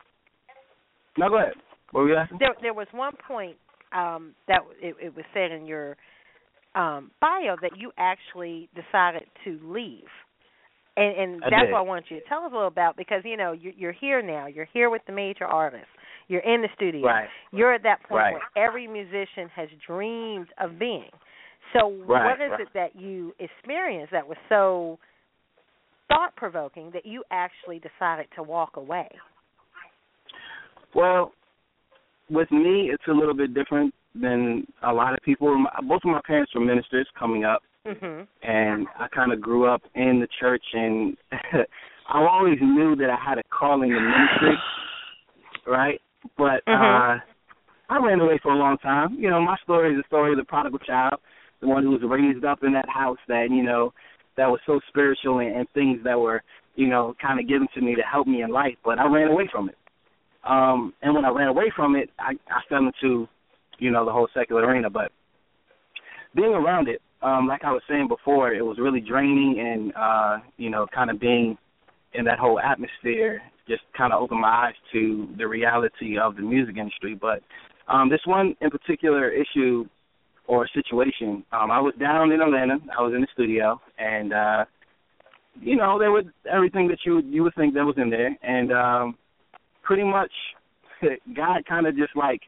No, go ahead. What were you asking? There, there was one point um, that it, it was said in your um, bio that you actually decided to leave, and, and that's what I want you to tell us a little about because you know you're, you're here now. You're here with the major artists. You're in the studio. Right. You're at that point Right. where every musician has dreamed of being. So Right, what is right. it that you experienced that was so thought provoking that you actually decided to walk away? Well, with me, it's a little bit different than a lot of people. Both of my parents were ministers coming up, Mhm. and I kind of grew up in the church, and *laughs* I always knew that I had a calling in ministry, right? But Mhm. uh I ran away for a long time. You know, my story is the story of the prodigal child, the one who was raised up in that house that you know that was so spiritual and, and things that were you know kind of given to me to help me in life. But I ran away from it. Um, and when I ran away from it, I, I fell into, you know, the whole secular arena. But being around it, um, like I was saying before, it was really draining, and uh, you know, kind of being in that whole atmosphere just kind of opened my eyes to the reality of the music industry. But um, this one in particular issue or situation, um, I was down in Atlanta. I was in the studio, and uh, you know, there was everything that you you would think that was in there, and um, pretty much *laughs* God kind of just like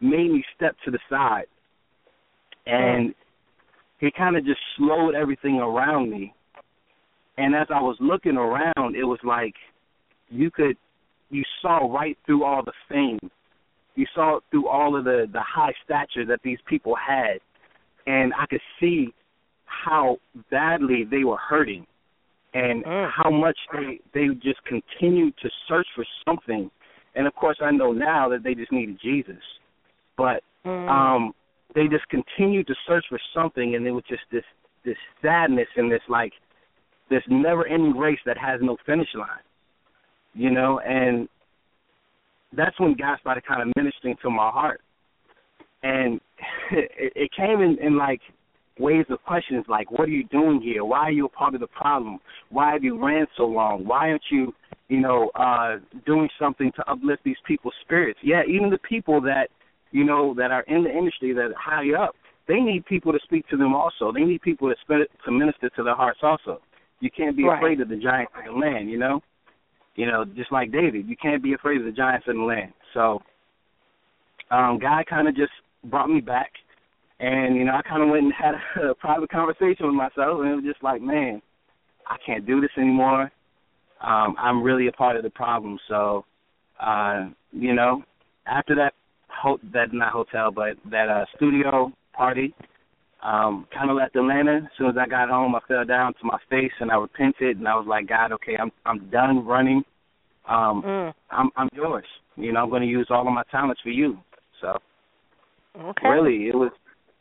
made me step to the side, and He kind of just slowed everything around me. And as I was looking around, it was like you could you saw right through all the fame. You saw through all of the the high stature that these people had, and I could see how badly they were hurting and how much they they just continued to search for something. And of course, I know now that they just needed Jesus, but um, they just continued to search for something, and it was just this this sadness and this like this never-ending race that has no finish line, you know. And that's when God started kind of ministering to my heart, and *laughs* it, it came in, in like waves of questions like, "What are you doing here? Why are you a part of the problem? Why have you ran so long? Why aren't you, you know, uh, doing something to uplift these people's spirits? Yeah, even the people that, you know, that are in the industry that are high up, they need people to speak to them also. They need people to spend, to minister to their hearts also. You can't be Right. afraid of the giants in the land, you know. You know, just like David, you can't be afraid of the giants in the land. So, um, God kind of just brought me back, and you know, I kind of went and had a, *laughs* a private conversation with myself, and it was just like, man, I can't do this anymore. um, I'm really a part of the problem. So, uh, you know, after that, ho- that not hotel, but that uh, studio party, um, kind of left Atlanta. As soon as I got home, I fell down to my face and I repented, and I was like, God, okay, I'm I'm done running. Um, mm. I'm I'm yours. You know, I'm going to use all of my talents for you. So, okay. really, it was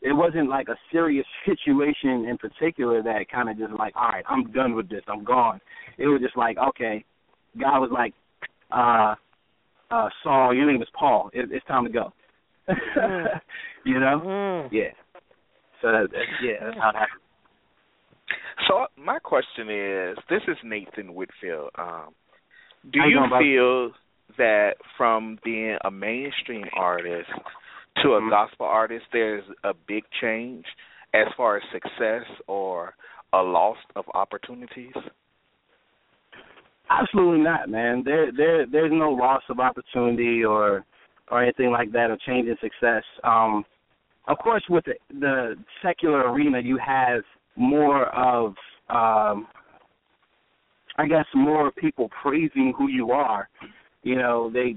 it wasn't like a serious *laughs* situation in particular that kind of just like, all right, I'm done with this, I'm gone. It was just like, okay, God was like, uh, uh, Saul, your name is Paul. It, it's time to go. *laughs* mm. you know? Mm. Yeah. So that, that, yeah, that's how it happened. So my question is, this is Nathan Whitfield. Um, do you you feel that from being a mainstream artist to a Mhm. gospel artist, there's a big change as far as success or a loss of opportunities? Absolutely not, man. There there there's no loss of opportunity or or anything like that or change in success. Um of course with the, the secular arena you have more of um I guess more people praising who you are. You know, they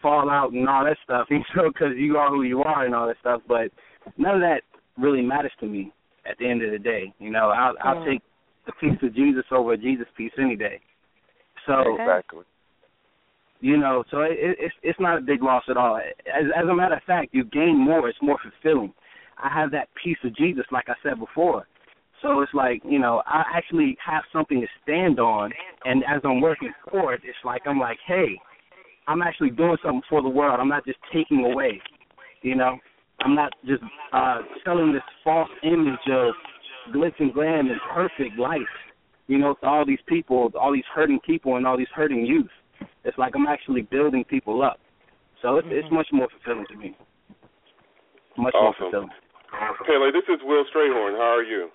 fall out and all that stuff, *laughs* you know, because you are who you are and all that stuff. But none of that really matters to me at the end of the day. You know, I'll, I'll Mm. take the piece of Jesus over a Jesus piece any day. So Exactly. You know, so it, it, it's it's not a big loss at all. As as a matter of fact, you gain more. It's more fulfilling. I have that piece of Jesus, like I said before. So it's like you know, I actually have something to stand on, and as I'm working for it, it's like I'm like, hey, I'm actually doing something for the world. I'm not just taking away. You know, I'm not just uh selling this false image of glitz and glam and perfect life. You know, to all these people, all these hurting people, and all these hurting youth. It's like I'm actually building people up. So it's, it's mm-hmm. much more fulfilling to me. Much more fulfilling. Pele, this is Will Strayhorn. How are you?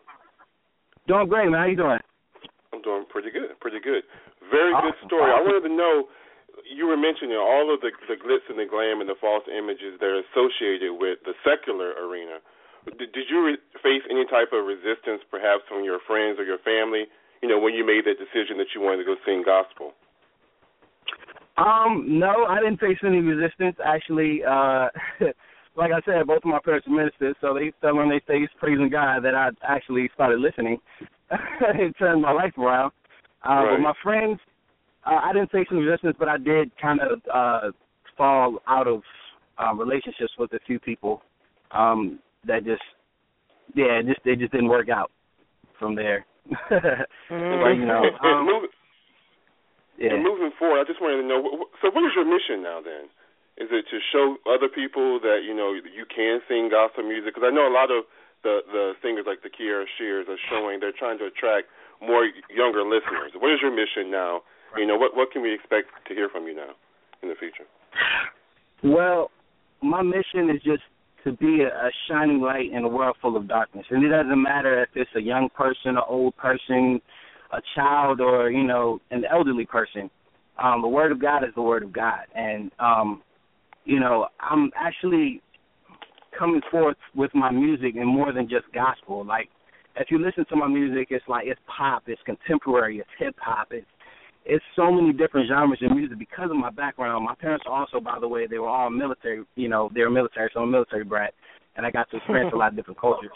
Doing great, man. How you doing? I'm doing pretty good, pretty good. Very good Awesome. story. I wanted to know. You were mentioning all of the the glitz and the glam and the false images that are associated with the secular arena. Did, did you re- face any type of resistance, perhaps from your friends or your family? You know, when you made that decision that you wanted to go sing gospel. Um, no, I didn't face any resistance. Actually, uh *laughs* like I said, both of my parents are ministers, so they fell on their face praising God that I actually started listening *laughs* and turned my life around. Uh, But my friends, uh, I didn't face any resistance, but I did kind of uh fall out of uh, relationships with a few people um that just, yeah, just they just didn't work out from there. *laughs* but you know, and, and um, moving, yeah. and moving forward, I just wanted to know. So, what is your mission now? Then, is it to show other people that you know you can sing gospel music? Because I know a lot of the the singers like the Kierra Sheards are showing they're trying to attract more younger listeners. What is your mission now? You know, what what can we expect to hear from you now in the future? Well, my mission is just to be a, a shining light in a world full of darkness, and it doesn't matter if it's a young person, an old person, a child, or you know, an elderly person. Um, the word of God is the word of God, and um, you know, I'm actually coming forth with my music and more than just gospel. Like, if you listen to my music, it's like it's pop, it's contemporary, it's hip hop, it's it's so many different genres of music because of my background. My parents also, by the way, they were all military. You know, they were military, so I'm a military brat, and I got to experience a *laughs* lot of different cultures.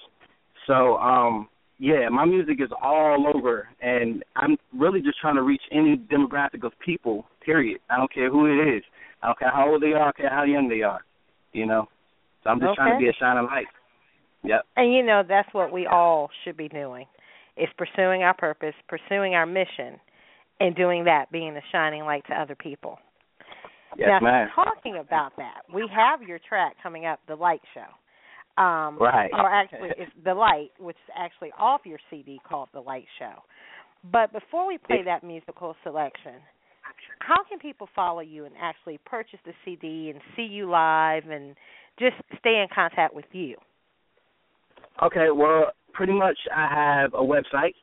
So, um, yeah, my music is all over, and I'm really just trying to reach any demographic of people. Period. I don't care who it is. I don't care how old they are. I don't care how young they are. You know. So I'm just trying to be a shining light. Yep. And you know that's what we all should be doing. Is pursuing our purpose, pursuing our mission, and doing that, being a shining light to other people. Yes, now, ma'am. talking about that, we have your track coming up, the Light Show. Um, Right. Or actually, it's the Light, which is actually off your CD called the Light Show. But before we play that musical selection, how can people follow you and actually purchase the CD and see you live and just stay in contact with you? Okay, well, pretty much I have a website,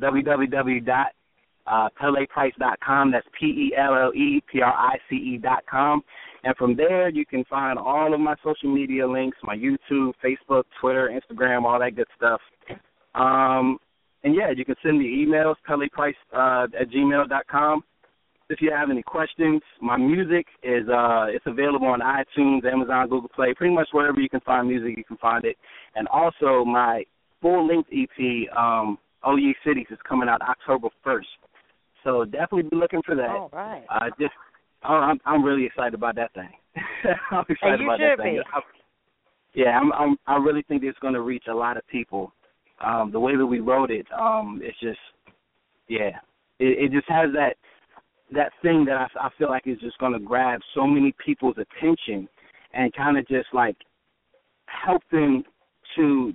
www.pelleprice.com. That's P E L L E P R I C E dot com. And from there, you can find all of my social media links, my YouTube, Facebook, Twitter, Instagram, all that good stuff. Um, and yeah, you can send me emails, peleprice uh, at gmail dot com. if you have any questions. My music is uh it's available on iTunes, Amazon, Google Play, pretty much wherever you can find music, you can find it. And also my full length EP, um, Oh Ye Cities, is coming out October first. So definitely be looking for that. All right. Uh, just I'm I'm really excited about that thing. *laughs* I'm excited about that thing. I, yeah, I'm, I'm I really think it's going to reach a lot of people. Um, the way that we wrote it, um, it's just yeah, it, it just has that that thing that I, I feel like is just going to grab so many people's attention and kind of just like help them to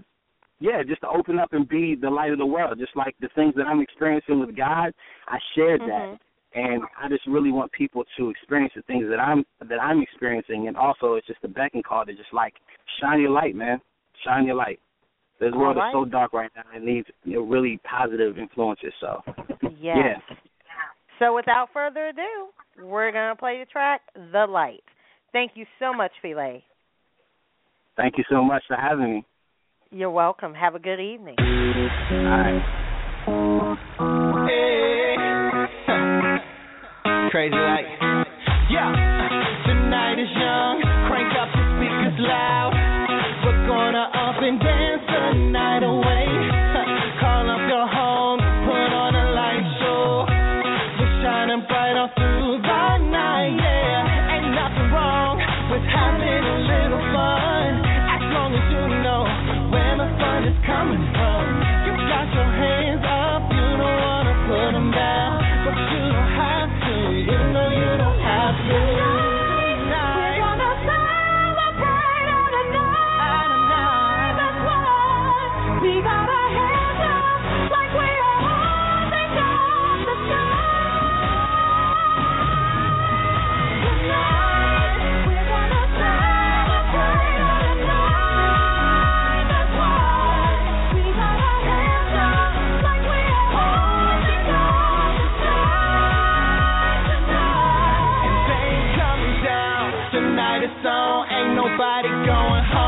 yeah, just to open up and be the light of the world. Just like the things that I'm experiencing with God, I shared mm-hmm. that, and I just really want people to experience the things that I'm that I'm experiencing, and also it's just a beckon call to just like shine your light, man, shine your light. This world right. is so dark right now; it needs you know, really positive influences. So, Yes. yeah, So without further ado, we're gonna play the track "The Light." Thank you so much, Pele. thank you so much for having me. You're welcome. Have a good evening. All right. Crazy like, yeah. Tonight is young, crank up the speakers loud. Is on, ain't nobody going home.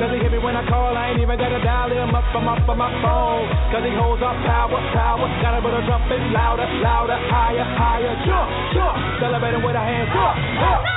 Cause he hear me when I call. I ain't even gotta dial him up from off of my phone. Cause he holds up power, power. Gotta put a trumpet louder, louder, higher, higher. Jump, jump. Celebrating with our hands up, up.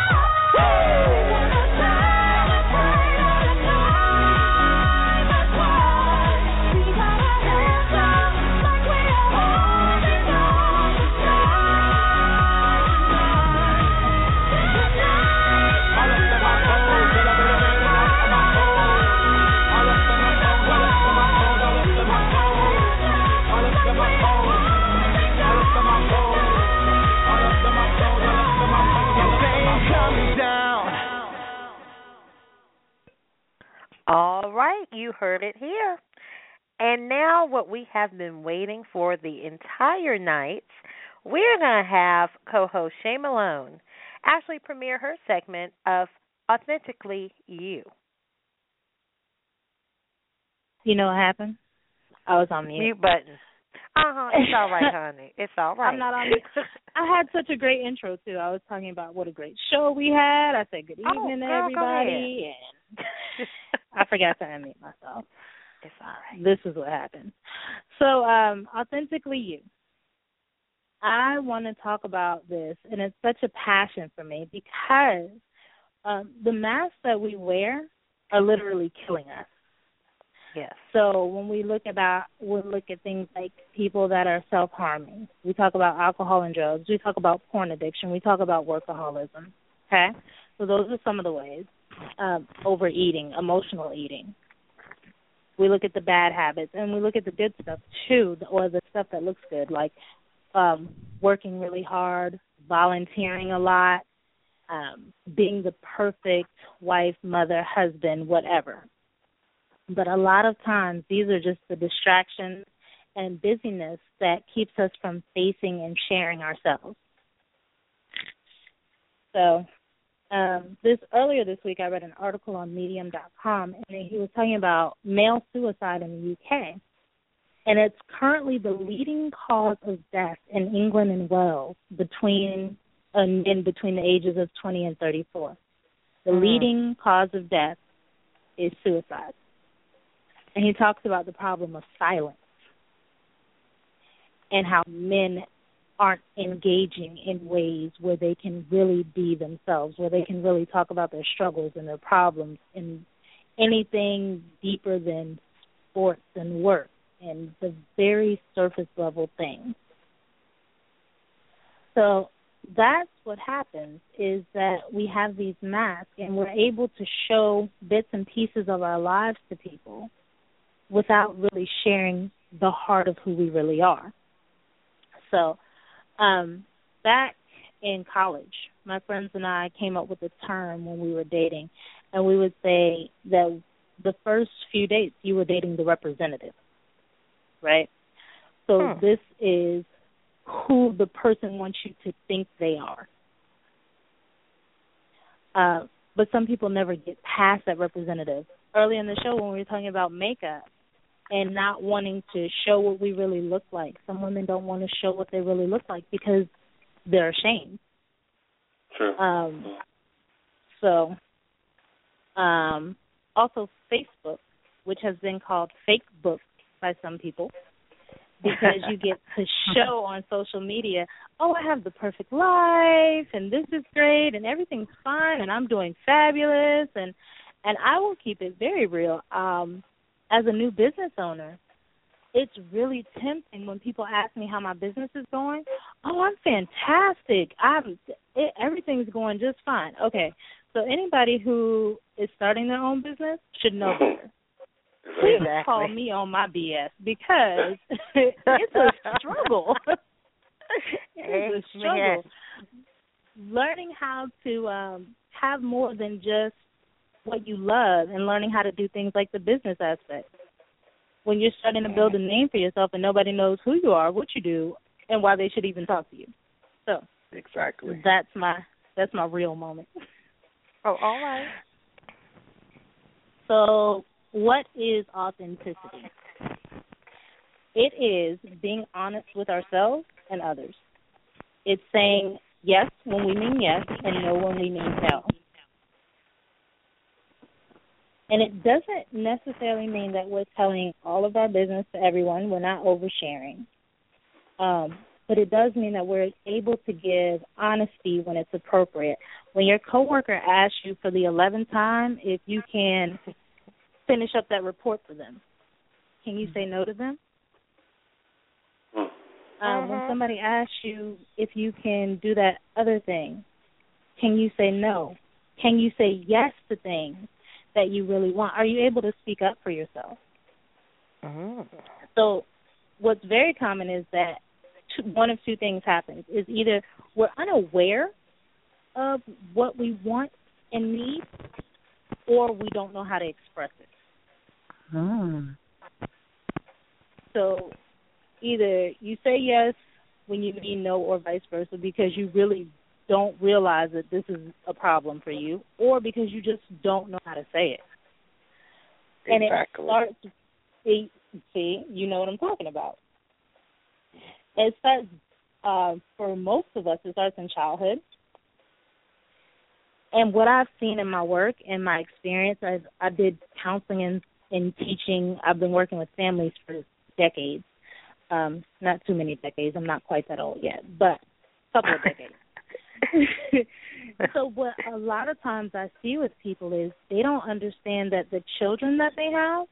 Heard it here. And now, what we have been waiting for the entire night, we're going to have co host Shay Malone actually premiere her segment of Authentically You. You know what happened? I was on mute. Mute button. Uh huh. It's all right, *laughs* honey. It's all right. I'm not on mute. *laughs* I had such a great intro too. I was talking about what a great show we had. I said good Oh, evening to girl, go everybody, and *laughs* I forgot to unmute myself. It's all right. This is what happened. So, um, authentically you. I want to talk about this, and it's such a passion for me because um, the masks that we wear are literally killing us. Yes. So when we look about we look at things like people that are self harming, we talk about alcohol and drugs, we talk about porn addiction, we talk about workaholism. Okay? So those are some of the ways. Um, overeating, emotional eating. We look at the bad habits and we look at the good stuff too, or the stuff that looks good, like um, working really hard, volunteering a lot, um, being the perfect wife, mother, husband, whatever. But a lot of times these are just the distractions and busyness that keeps us from facing and sharing ourselves. So um, this earlier this week I read an article on medium.com and he was talking about male suicide in the UK. And it's currently the leading cause of death in England and Wales between uh, in between the ages of 20 and 34. The Mm. leading cause of death is suicide. And he talks about the problem of silence and how men aren't engaging in ways where they can really be themselves, where they can really talk about their struggles and their problems and anything deeper than sports and work and the very surface level things. So that's what happens is that we have these masks and we're able to show bits and pieces of our lives to people without really sharing the heart of who we really are. So, um, back in college, my friends and I came up with a term when we were dating, and we would say that the first few dates you were dating the representative, right? So Hmm. this is who the person wants you to think they are. Uh, but some people never get past that representative. Early in the show, when we were talking about makeup and not wanting to show what we really look like, some women don't want to show what they really look like because they're ashamed. True. Um, so, um, also Facebook, which has been called fake book by some people, because you get to *laughs* show on social media, oh, I have the perfect life, and this is great, and everything's fine, and I'm doing fabulous, and and I will keep it very real. Um, as a new business owner, it's really tempting when people ask me how my business is going. Oh, I'm fantastic. I'm it, everything's going just fine. Okay, so anybody who is starting their own business should know better. *laughs* Please Exactly. call me on my BS because *laughs* it's a struggle. *laughs* it is a struggle. Learning how to um have more than just what you love and learning how to do things like the business aspect. When you're starting to build a name for yourself and nobody knows who you are, what you do, and why they should even talk to you. So Exactly. that's my that's my real moment. Oh, all right. So, what is authenticity? It is being honest with ourselves and others. It's saying yes when we mean yes and no when we mean no. And it doesn't necessarily mean that we're telling all of our business to everyone. We're not oversharing. Um, but it does mean that we're able to give honesty when it's appropriate. When your coworker asks you for the eleventh time if you can finish up that report for them, can you say no to them? Um, when somebody asks you if you can do that other thing, can you say no? Can you say yes to things that you really want? Are you able to speak up for yourself? So, what's very common is that two, one of two things happens: is either we're unaware of what we want and need, or we don't know how to express it. Mm. So, either you say yes when you mean no, or vice versa, because you really don't realize that this is a problem for you, or because you just don't know how to say it. And it Exactly. starts. See, see, you know what I'm talking about. It starts uh, for most of us. It starts in childhood. And what I've seen in my work and my experience, I I did counseling and, and teaching. I've been working with families for decades. Um, not too many decades. I'm not quite that old yet, but a couple of decades. *laughs* so what a lot of times I see with people is they don't understand that the children that they have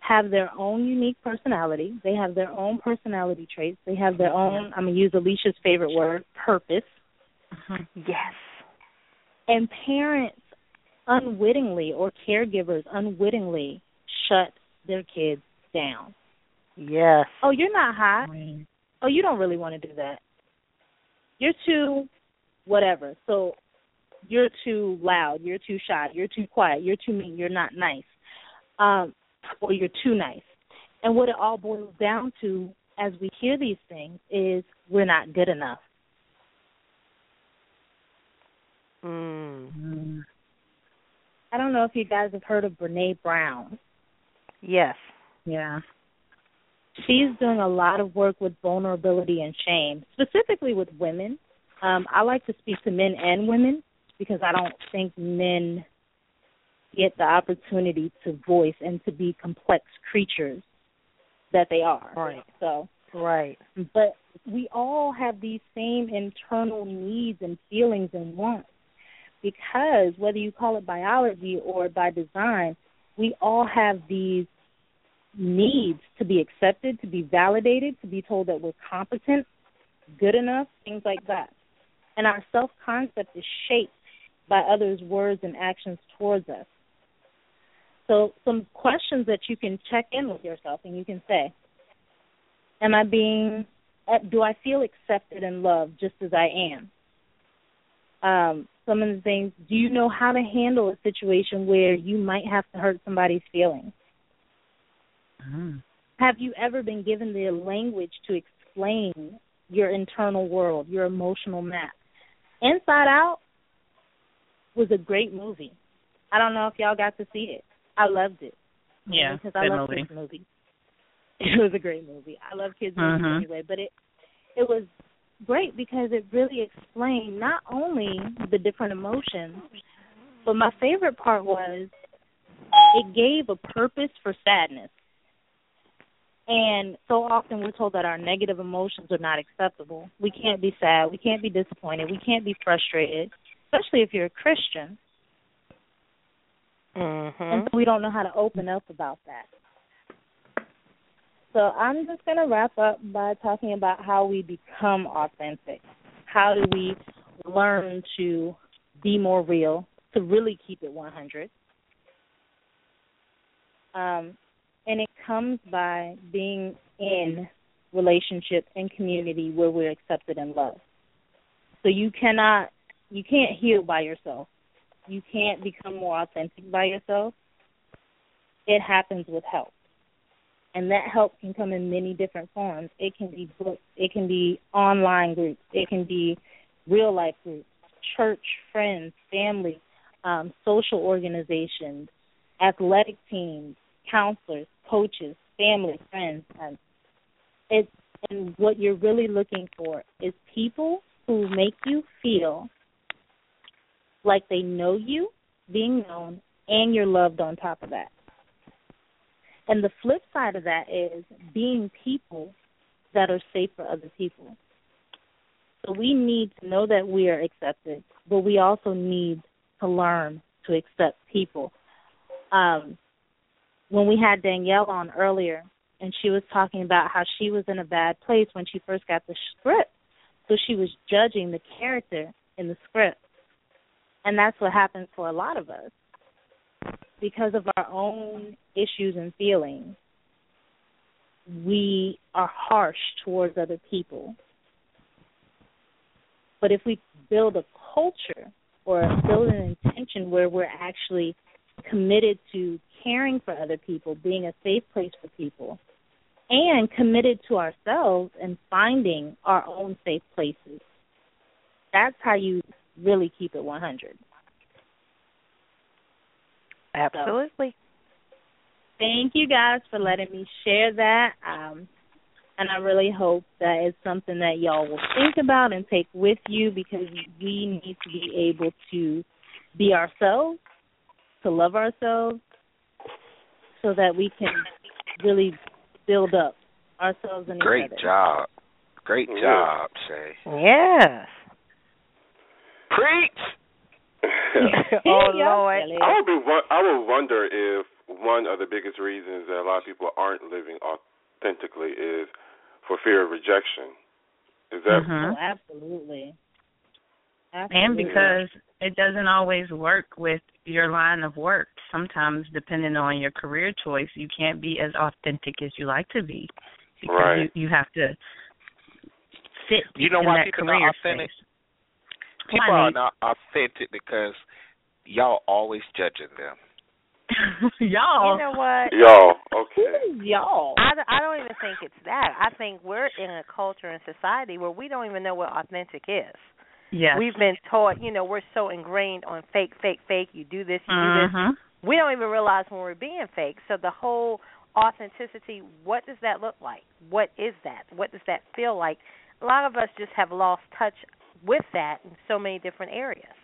have their own unique personality. They have their own personality traits. They have their own I'm gonna use Alicia's favorite word, purpose. Mm-hmm. Yes. And parents unwittingly or caregivers unwittingly shut their kids down. Yes. Oh, you're not hot. Oh, you don't really want to do that. You're too whatever. So you're too loud, you're too shy, you're too quiet, you're too mean, you're not nice. Um or you're too nice. And what it all boils down to as we hear these things is we're not good enough. Mm. I don't know if you guys have heard of Brene Brown. Yes. Yeah. She's doing a lot of work with vulnerability and shame, specifically with women. Um, I like to speak to men and women because I don't think men get the opportunity to voice and to be complex creatures that they are. Right. So Right. but we all have these same internal needs and feelings and wants because whether you call it biology or by design, we all have these needs to be accepted, to be validated, to be told that we're competent, good enough, things like that. And our self concept is shaped by others' words and actions towards us. So, some questions that you can check in with yourself and you can say, Am I being, uh, do I feel accepted and loved just as I am? Um, some of the things, do you know how to handle a situation where you might have to hurt somebody's feelings? Mm. Have you ever been given the language to explain your internal world, your emotional map? Inside Out was a great movie. I don't know if y'all got to see it. I loved it. Yeah, because I love movie. kids movies. *laughs* It was a great movie. I love kids movies Mhm. anyway, but it it was great because it really explained not only the different emotions, but my favorite part was it gave a purpose for sadness. And so often we're told that our negative emotions are not acceptable. We can't be sad, we can't be disappointed, we can't be frustrated, especially if you're a Christian. Mm-hmm. And so we don't know how to open up about that. So I'm just going to wrap up by talking about how we become authentic. How do we learn to be more real, to really keep it 100? Um, and it comes by being in relationship and community where we're accepted and loved. So you cannot, you can't heal by yourself. You can't become more authentic by yourself. It happens with help and that help can come in many different forms. It can be books, it can be online groups, it can be real life groups, church, friends, family, um, social organizations, athletic teams, counselors, coaches, family, friends, and it's and what you're really looking for is people who make you feel like they know you, being known, and you're loved on top of that. And the flip side of that is being people that are safe for other people. So we need to know that we are accepted, but we also need to learn to accept people. Um, when we had Danielle on earlier, and she was talking about how she was in a bad place when she first got the script, so she was judging the character in the script, and that's what happens for a lot of us because of our own issues and feelings, we are harsh towards other people. But if we build a culture or build an intention where we're actually committed to caring for other people, being a safe place for people, and committed to ourselves and finding our own safe places, that's how you really keep it 100. Absolutely. thank you guys for letting me share that. Um, and I really hope that it's something that y'all will think about and take with you because we need to be able to be ourselves, to love ourselves, so that we can really build up ourselves and Great each other. job. Great Yeah. job, Shay. Yes. Preach. *laughs* *laughs* oh Lord. I would be. I would wonder if one of the biggest reasons that a lot of people aren't living authentically is for fear of rejection. Is that? Mhm. Oh, absolutely. And because it doesn't always work with your line of work. Sometimes, depending on your career choice, you can't be as authentic as you like to be because Right. you you have to fit You know in why that people career not authentic? space. People Why, are not authentic because y'all always judging them. *laughs* Y'all. You know what? Y'all. Okay. y'all. I, don't- I don't even think it's that. I think we're in a culture and society where we don't even know what authentic is. Yes. We've been taught, you know, we're so ingrained on fake, fake, fake. You do this, you do this. Mhm. We don't even realize when we're being fake. So the whole authenticity, what does that look like? What is that? What does that feel like? A lot of us just have lost touch with that in so many different areas.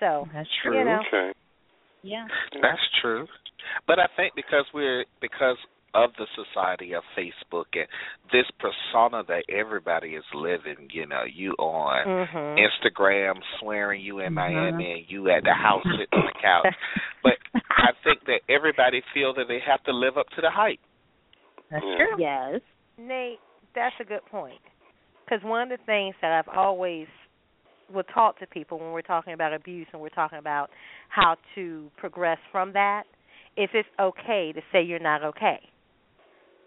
So That's You know. Okay. Yeah. That's true. But I think because we're because of the society of Facebook and this persona that everybody is living, you know, you on Mhm. Instagram swearing you in Mhm. Miami and you at the house sitting on the couch. *laughs* But I think that everybody feel that they have to live up to the hype. That's true. Yes. Nate, that's a good point. Because one of the things that I've always will talk to people when we're talking about abuse and we're talking about how to progress from that is it's okay to say you're not okay.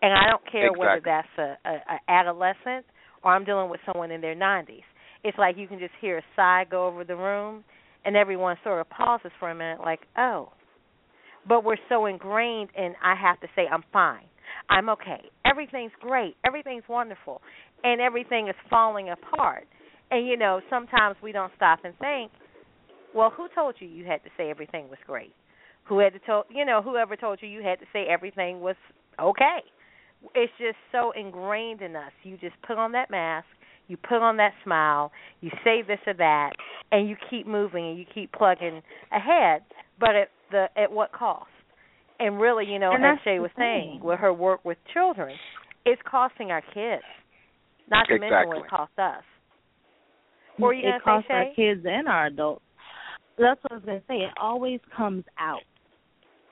And I don't care whether that's a, a, a adolescent or I'm dealing with someone in their 90s. It's like you can just hear a sigh go over the room, and everyone sort of pauses for a minute, like, oh. But we're so ingrained in I have to say I'm fine. I'm okay. Everything's great. Everything's wonderful. And everything is falling apart. And you know, sometimes we don't stop and think, well, who told you you had to say everything was great? Who had to tell, you know, whoever told you you had to say everything was okay? It's just so ingrained in us. You just put on that mask, you put on that smile, you say this or that, and you keep moving and you keep plugging ahead, but at the at what cost? And really, you know, And as Shay the was thing. saying, with her work with children, it's costing our kids. Not to mention what it costs us. What were you it gonna costs say, our kids and our adults. That's what I was gonna say. It always comes out,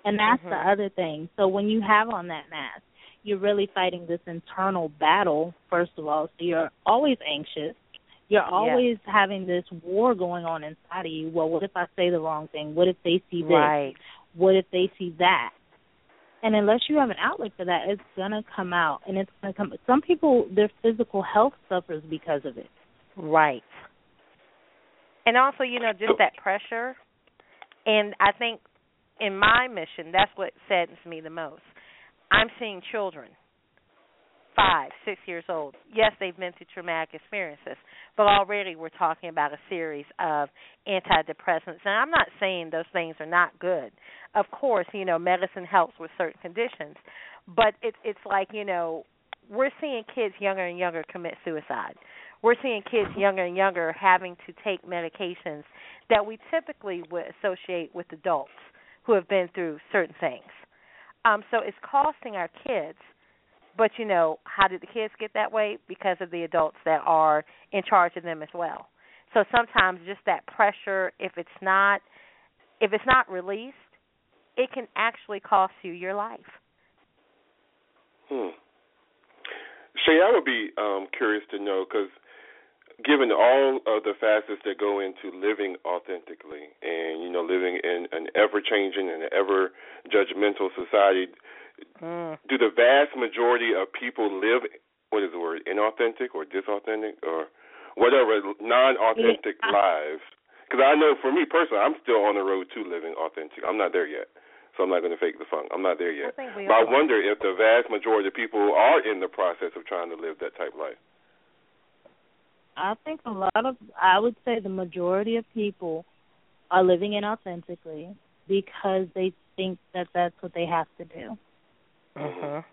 and that's Mhm. the other thing. So when you have on that mask, you're really fighting this internal battle. First of all, so you're always anxious. You're always having this war going on inside of you. Well, what if I say the wrong thing? What if they see this? Right. What if they see that? And unless you have an outlet for that, it's gonna come out, and it's gonna come. Some people, their physical health suffers because of it. Right. And also, you know, just that pressure. And I think in my mission, that's what saddens me the most. I'm seeing children, five, six years old. Yes, they've been through traumatic experiences, but already we're talking about a series of antidepressants. And I'm not saying those things are not good. Of course, you know, medicine helps with certain conditions, but it's it's like you know, we're seeing kids younger and younger commit suicide. We're seeing kids *laughs* younger and younger having to take medications that we typically would associate with adults who have been through certain things. Um, so it's costing our kids. But you know, how did the kids get that way? Because of the adults that are in charge of them as well. So sometimes just that pressure, if it's not if it's not released, it can actually cost you your life. Hmm. Shay, I would be um, curious to know because given all of the facets that go into living authentically and you know living in an ever changing and ever judgmental society Mm. do the vast majority of people live what is the word inauthentic or disauthentic or whatever non-authentic Yeah. lives? Because i know for me personally i'm still on the road to living authentic. I'm not there yet so i'm not going to fake the funk. I'm not there yet. we but i wonder if the vast majority of people are in the process of trying to live that type of life I think a lot of, I would say the majority of people are living inauthentically because they think that that's what they have to do. Mhm.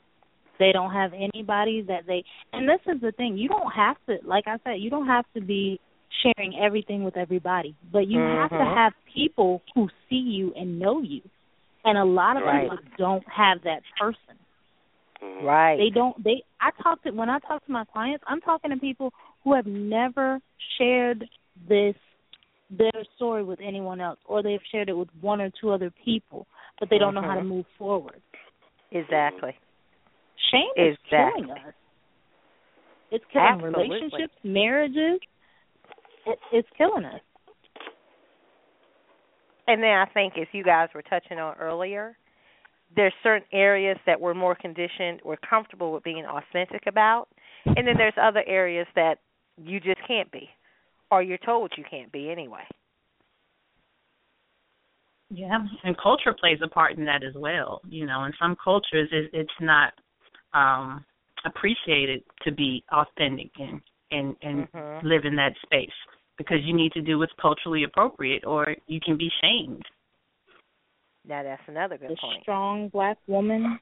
They don't have anybody that they, and this is the thing, you don't have to, like I said, you don't have to be sharing everything with everybody, but you have to Mhm. have people who see you and know you. And a lot of Right. people don't have that person. Mm-hmm. Right. They don't. They. I talk to when I talk to my clients. I'm talking to people who have never shared this their story with anyone else, or they've shared it with one or two other people, but they don't know how to Mhm. move forward. Exactly. Shame is Exactly. killing us. It's killing Absolutely. relationships, marriages. It, it's killing us. And then I think, as you guys were touching on earlier, there's certain areas that we're more conditioned, we're comfortable with being authentic about, and then there's other areas that you just can't be, or you're told you can't be anyway. Yeah, and culture plays a part in that as well. You know, in some cultures, it, it's not um appreciated to be authentic and and and Mhm. live in that space because you need to do what's culturally appropriate, or you can be shamed. Now that's another good The point. strong black woman,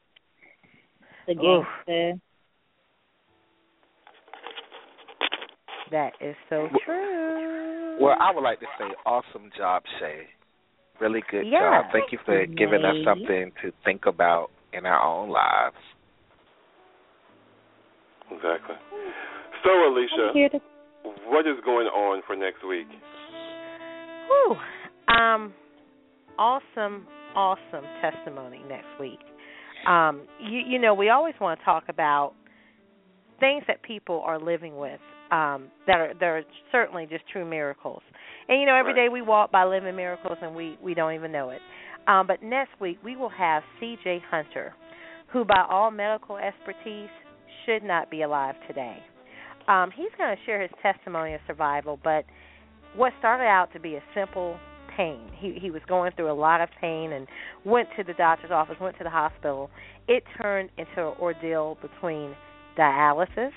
the gangster. That is so true. Well, I would like to say, awesome job, Shay. Really good Yeah. job. Thank you for giving us something to think about in our own lives. Exactly. So, Alicia, to what is going on for next week? Whew. Um, awesome, awesome testimony next week. Um, you you know, we always want to talk about things that people are living with um, that are that are certainly just true miracles. And you know, every day we walk by living miracles and we we don't even know it. Um, but next week we will have C.J. Hunter, who by all medical expertise should not be alive today. Um, he's going to share his testimony of survival, but what started out to be a simple pain. He he was going through a lot of pain and went to the doctor's office, went to the hospital. It turned into an ordeal between dialysis,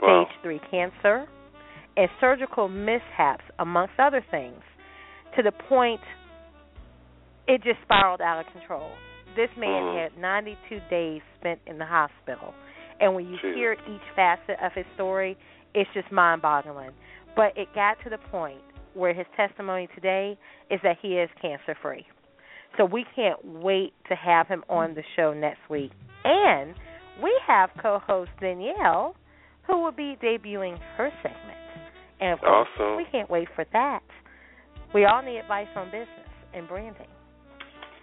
stage Wow. 3 cancer, and surgical mishaps amongst other things to the point it just spiraled out of control. This man Mhm. had 92 days spent in the hospital. And when you Jesus. hear each facet of his story, it's just mind-boggling. But it got to the point where his testimony today is that he is cancer free. So we can't wait to have him on the show next week. And we have co host Danielle who will be debuting her segment. And of course, Awesome. we can't wait for that. We all need advice on business and branding.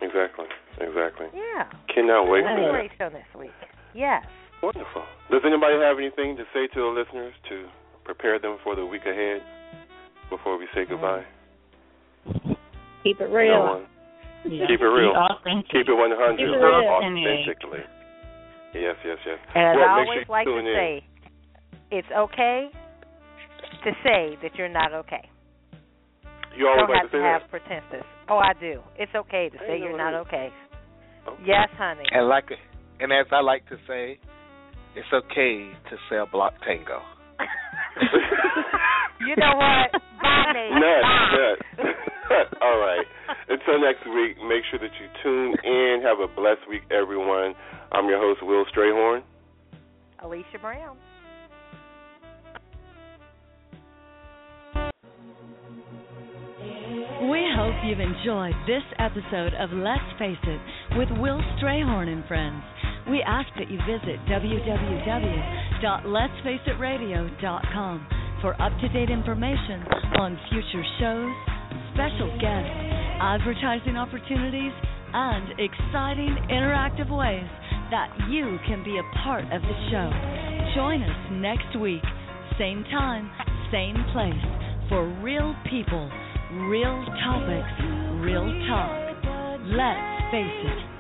Exactly. Exactly. Yeah. Cannot wait It'll for be that. great show next week. Yes. Wonderful. Does anybody have anything to say to the listeners to prepare them for the week ahead before we say goodbye? Keep it No real. one. Yeah. Keep it real. Keep it 100. Keep it real. Authentically. Yes, yes, yes. And as well, I make always sure like to tune in. say, it's okay to say that you're not okay. You always don't like have to say have that. pretenses. Oh, I do. It's okay to I say you're not okay. Okay. Yes, honey. And like, and as I like to say, it's okay to sell block tango. *laughs* *laughs* you know what? Bye, *laughs* Nate. Nut, Bye. All right. Until next week, make sure that you tune in. Have a blessed week, everyone. I'm your host, Will Strayhorn. Alicia Brown. We hope you've enjoyed this episode of Let's Face It with Will Strayhorn and Friends. We ask that you visit www.letsfaceitradio.com for up-to-date information on future shows, special guests, advertising opportunities, and exciting interactive ways that you can be a part of the show. Join us next week, same time, same place, for real people, real topics, real talk. Let's face it.